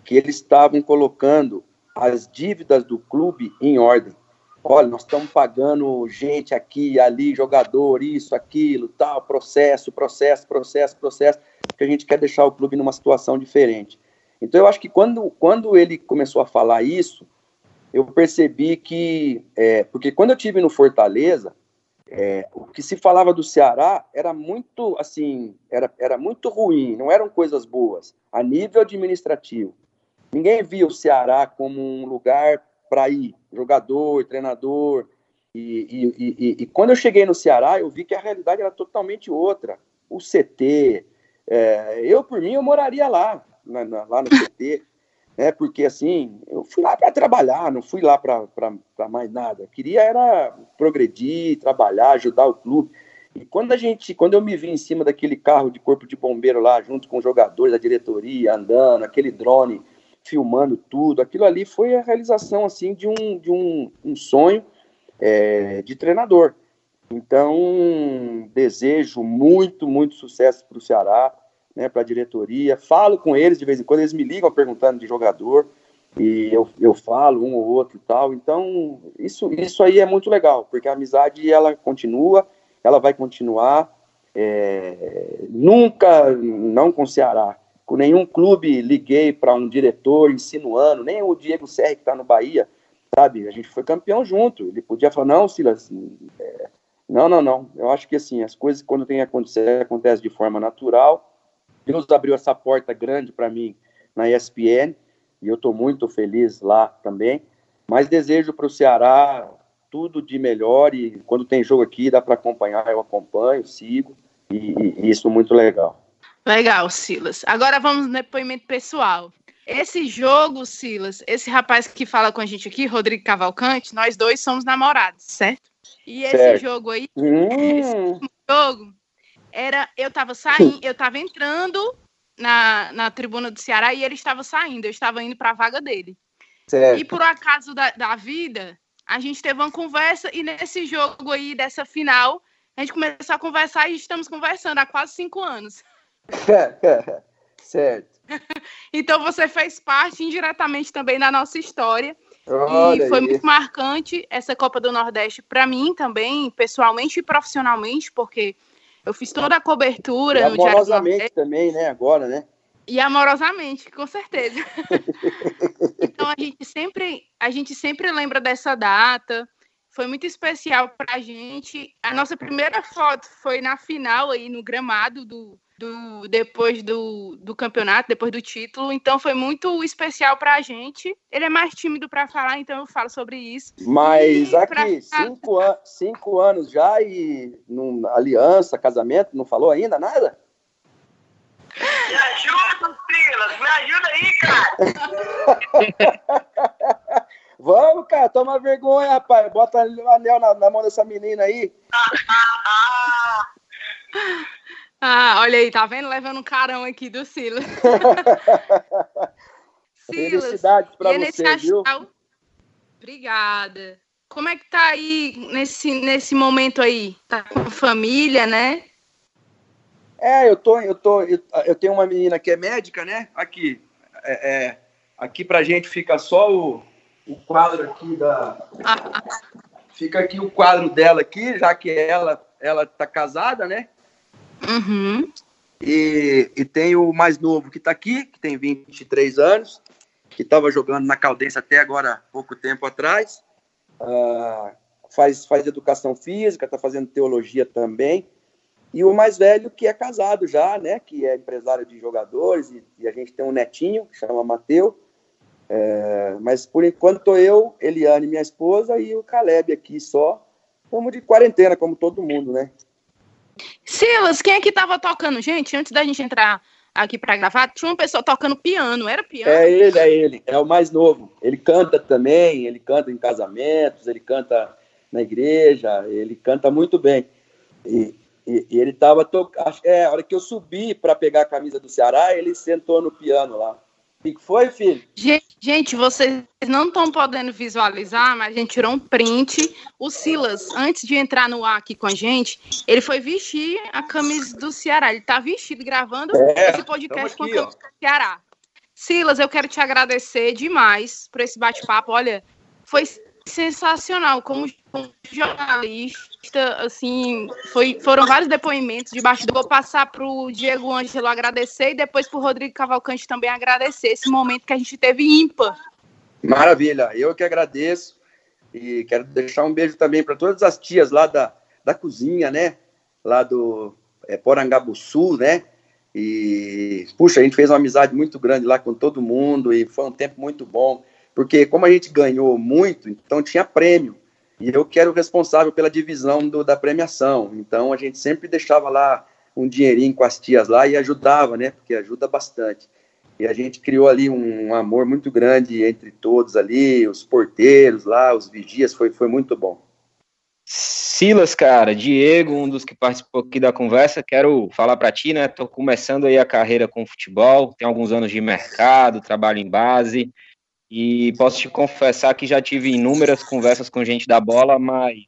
que eles estavam colocando as dívidas do clube em ordem. Olha, nós estamos pagando gente aqui, ali, jogador, isso, aquilo, tal, processo, processo, processo, processo, porque a gente quer deixar o clube numa situação diferente. Então, eu acho que quando, quando ele começou a falar isso, eu percebi que, é, porque quando eu tive no Fortaleza, é, o que se falava do Ceará era muito, assim, era, era muito ruim, não eram coisas boas, a nível administrativo. Ninguém via o Ceará como um lugar para ir, jogador, treinador. E, e, e, e, quando eu cheguei no Ceará, eu vi que a realidade era totalmente outra. O CT, é, eu por mim, eu moraria lá, na, na, lá no CT, né? Porque assim, eu fui lá para trabalhar, não fui lá para mais nada. Eu queria era progredir, trabalhar, ajudar o clube. E quando a gente, quando eu me vi em cima daquele carro de corpo de bombeiro lá, junto com os jogadores da diretoria, andando, aquele drone filmando tudo. Aquilo ali foi a realização assim de um, de um, um sonho é, de treinador. Então, desejo muito, muito sucesso para o Ceará, né, para a diretoria. Falo com eles de vez em quando, eles me ligam perguntando de jogador, e eu, eu falo um ou outro e tal. Então, isso, isso aí é muito legal, porque a amizade ela continua, ela vai continuar. É, nunca, não com o Ceará, com nenhum clube liguei para um diretor insinuando, nem o Diego Serri que está no Bahia, sabe? A gente foi campeão junto. Ele podia falar, não, Silas, é... não, não, não. Eu acho que assim, as coisas quando tem que acontecer, acontece de forma natural. Deus abriu essa porta grande para mim na ESPN e eu estou muito feliz lá também. Mas desejo para o Ceará tudo de melhor e quando tem jogo aqui dá para acompanhar, eu acompanho, sigo e, e isso muito legal. Legal, Silas. Agora vamos no depoimento pessoal. Esse jogo, Silas, esse rapaz que fala com a gente aqui, Rodrigo Cavalcante, nós dois somos namorados, certo? E esse certo. jogo aí, hum. esse jogo, era. Eu tava saindo, eu tava entrando na, na tribuna do Ceará e ele estava saindo, eu estava indo para a vaga dele. Certo. E por acaso da, da vida, a gente teve uma conversa e nesse jogo aí, dessa final, a gente começou a conversar e estamos conversando há quase cinco anos. certo. então você fez parte indiretamente também da nossa história. Olha e foi aí. muito marcante essa Copa do Nordeste para mim também, pessoalmente e profissionalmente, porque eu fiz toda a cobertura. E amorosamente também, né? Agora, né? E amorosamente, com certeza. então a gente sempre, a gente sempre lembra dessa data. Foi muito especial para a gente. A nossa primeira foto foi na final aí no gramado do, do, depois do, do campeonato, depois do título. Então foi muito especial para a gente. Ele é mais tímido para falar, então eu falo sobre isso. Mas e aqui, pra... cinco, an cinco anos já e num, aliança, casamento, não falou ainda nada? Me ajuda, Silas, me ajuda aí, cara. Vamos, cara, toma vergonha, rapaz. Bota o anel na, na mão dessa menina aí. Ah, olha aí, tá vendo? Levando um carão aqui do Silas. Silas, Felicidades pra é você, viu? Obrigada. Como é que tá aí nesse, nesse momento aí? Tá com família, né? É, eu tô, eu tô, eu, eu tenho uma menina que é médica, né? Aqui, é, é, aqui pra gente fica só o, o quadro aqui da, ah. fica aqui o quadro dela aqui, já que ela, ela tá casada, né? Uhum. E, e tem o mais novo que está aqui, que tem 23 anos, que estava jogando na Caldense até agora, pouco tempo atrás. Uh, faz, faz educação física, está fazendo teologia também. E o mais velho, que é casado já, né? Que é empresário de jogadores, e, e a gente tem um netinho, que chama Mateu. É, mas por enquanto eu, Eliane, minha esposa, e o Caleb aqui só. Estamos de quarentena, como todo mundo, né? Silas, quem é que tava tocando? Gente, antes da gente entrar aqui para gravar, tinha uma pessoa tocando piano, era piano? É ele, é ele, é o mais novo. Ele canta também, ele canta em casamentos, ele canta na igreja, ele canta muito bem. E, e, e ele tava tocando. É, a hora que eu subi para pegar a camisa do Ceará, ele sentou no piano lá. O que foi, filho? Gente, vocês não estão podendo visualizar, mas a gente tirou um print. O Silas, antes de entrar no ar aqui com a gente, ele foi vestir a camisa do Ceará. Ele está vestido gravando é, esse podcast com a camisa do Ceará. Silas, eu quero te agradecer demais por esse bate-papo. Olha, foi sensacional como, jornalista, assim, foi, foram vários depoimentos debaixo do. Vou passar para o Diego Ângelo agradecer e depois para o Rodrigo Cavalcante também agradecer esse momento que a gente teve ímpar. Maravilha, eu que agradeço e quero deixar um beijo também para todas as tias lá da, da cozinha, né? Lá do é, Porangabuçu, né? E, puxa, a gente fez uma amizade muito grande lá com todo mundo e foi um tempo muito bom porque como a gente ganhou muito, então tinha prêmio. E eu que era o responsável pela divisão do, da premiação. Então a gente sempre deixava lá um dinheirinho com as tias lá e ajudava, né? Porque ajuda bastante. E a gente criou ali um, amor muito grande entre todos ali, os porteiros lá, os vigias, foi, foi muito bom. Silas, cara, Diego, um dos que participou aqui da conversa, quero falar para ti, né? Tô começando aí a carreira com futebol, tenho alguns anos de mercado, trabalho em base, e posso te confessar que já tive inúmeras conversas com gente da bola, mas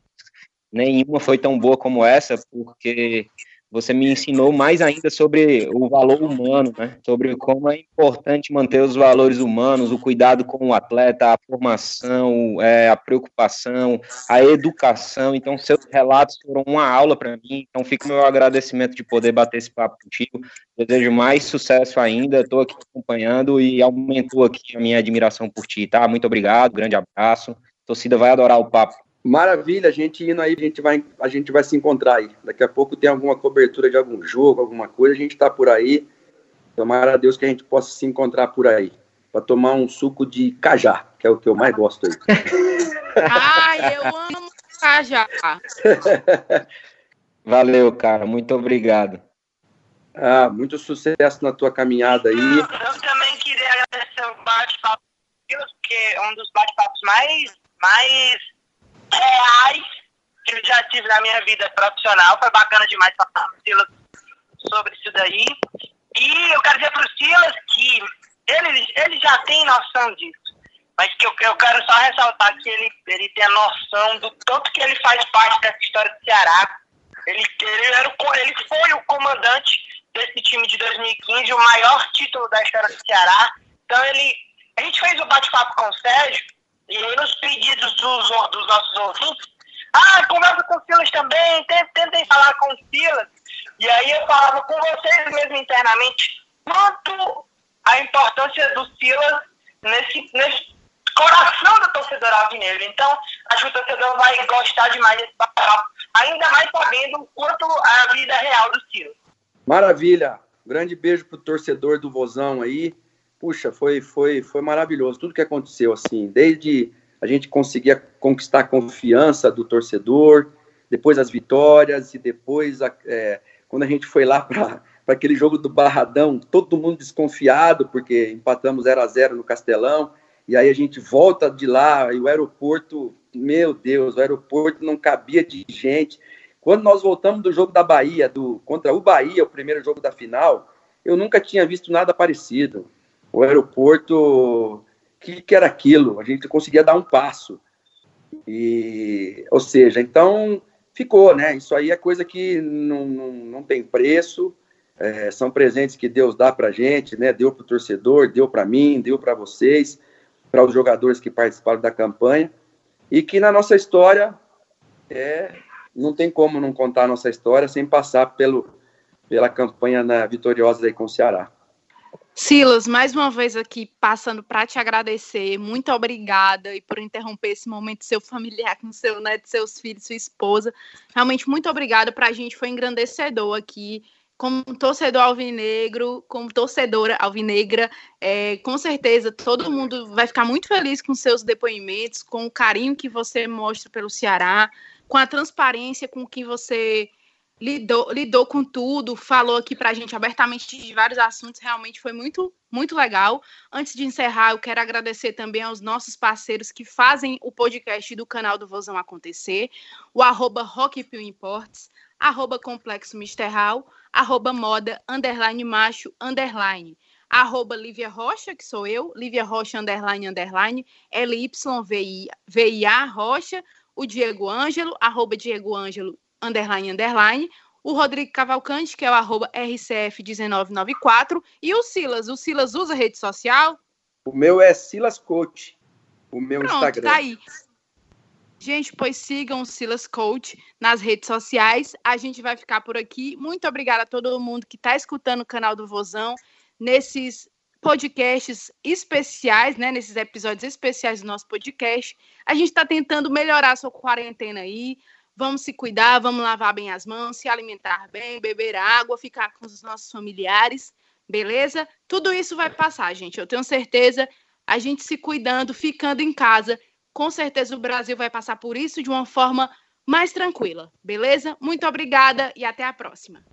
nenhuma foi tão boa como essa, porque você me ensinou mais ainda sobre o valor humano, né? Sobre como é importante manter os valores humanos, o cuidado com o atleta, a formação, é, a preocupação, a educação. Então, seus relatos foram uma aula para mim. Então, fica o meu agradecimento de poder bater esse papo contigo. Desejo mais sucesso ainda. Estou aqui acompanhando e aumentou aqui a minha admiração por ti, tá? Muito obrigado, grande abraço. A torcida vai adorar o papo. Maravilha, a gente indo aí, a gente vai, a gente vai se encontrar aí. Daqui a pouco tem alguma cobertura de algum jogo, alguma coisa, a gente está por aí. Tomara a Deus que a gente possa se encontrar por aí para tomar um suco de cajá, que é o que eu mais gosto aí. Ai, eu amo cajá. Valeu, cara, muito obrigado. Ah, muito sucesso na tua caminhada aí. Eu, eu também queria agradecer o bate-papo, porque é um dos bate-papos mais, mais reais que eu já tive na minha vida profissional. Foi bacana demais falar com o Silas sobre isso daí. E eu quero dizer para o Silas que ele, ele já tem noção disso. Mas que eu, eu quero só ressaltar que ele, ele tem a noção do tanto que ele faz parte dessa história do Ceará. Ele, ele, era o, ele foi o comandante desse time de 2015, o maior título da história do Ceará. Então ele. A gente fez o bate-papo com o Sérgio nos pedidos dos, dos nossos ouvintes, ah, conversa com o Silas também, tentem falar com o Silas. E aí eu falava com vocês mesmo internamente quanto a importância do Silas nesse, nesse coração do torcedor alvinegro. Então, acho que o torcedor vai gostar demais desse papo, ainda mais sabendo quanto a vida real do Silas. Maravilha! Grande beijo pro torcedor do Vozão aí puxa, foi, foi, foi maravilhoso tudo que aconteceu, assim, desde a gente conseguir conquistar a confiança do torcedor, depois as vitórias e depois, a, é, quando a gente foi lá para aquele jogo do Barradão, todo mundo desconfiado, porque empatamos 0 a 0 no Castelão, e aí a gente volta de lá e o aeroporto, meu Deus, o aeroporto não cabia de gente. Quando nós voltamos do jogo da Bahia, do contra o Bahia, o primeiro jogo da final, eu nunca tinha visto nada parecido o aeroporto, que, que era aquilo? A gente conseguia dar um passo. E, ou seja, então ficou, né? Isso aí é coisa que não, não, não tem preço, é, são presentes que Deus dá para gente, né? Deu para o torcedor, deu para mim, deu para vocês, para os jogadores que participaram da campanha, e que na nossa história é, não tem como não contar a nossa história sem passar pelo, pela campanha na, vitoriosa aí com o Ceará. Silas, mais uma vez aqui passando para te agradecer, muito obrigada e por interromper esse momento seu familiar com seu neto, seus filhos, sua esposa. Realmente muito obrigada. Para a gente foi engrandecedor aqui. Como torcedor alvinegro, como torcedora alvinegra, é, com certeza todo mundo vai ficar muito feliz com seus depoimentos, com o carinho que você mostra pelo Ceará, com a transparência com que você lidou, lidou com tudo, falou aqui para a gente abertamente de vários assuntos, realmente foi muito, muito legal. Antes de encerrar, eu quero agradecer também aos nossos parceiros que fazem o podcast do canal do Vozão acontecer, o arroba Imports, arroba Complexo arroba moda, underline macho, underline, arroba Lívia Rocha, que sou eu, Lívia Rocha, underline, underline, L-Y-V-I-A Rocha, o Diego Ângelo, arroba Diego Ângelo, underline, underline, o Rodrigo Cavalcante, que é o arroba RCF1994, e o Silas. O Silas usa rede social? O meu é Silas Coach, o meu Pronto, Instagram. Tá aí. Gente, pois sigam o Silas Coach nas redes sociais. A gente vai ficar por aqui. Muito obrigada a todo mundo que está escutando o canal do Vozão nesses podcasts especiais, né? Nesses episódios especiais do nosso podcast. A gente está tentando melhorar a sua quarentena aí. Vamos se cuidar, vamos lavar bem as mãos, se alimentar bem, beber água, ficar com os nossos familiares, beleza? Tudo isso vai passar, gente. Eu tenho certeza. A gente se cuidando, ficando em casa, com certeza o Brasil vai passar por isso de uma forma mais tranquila, beleza? Muito obrigada e até a próxima.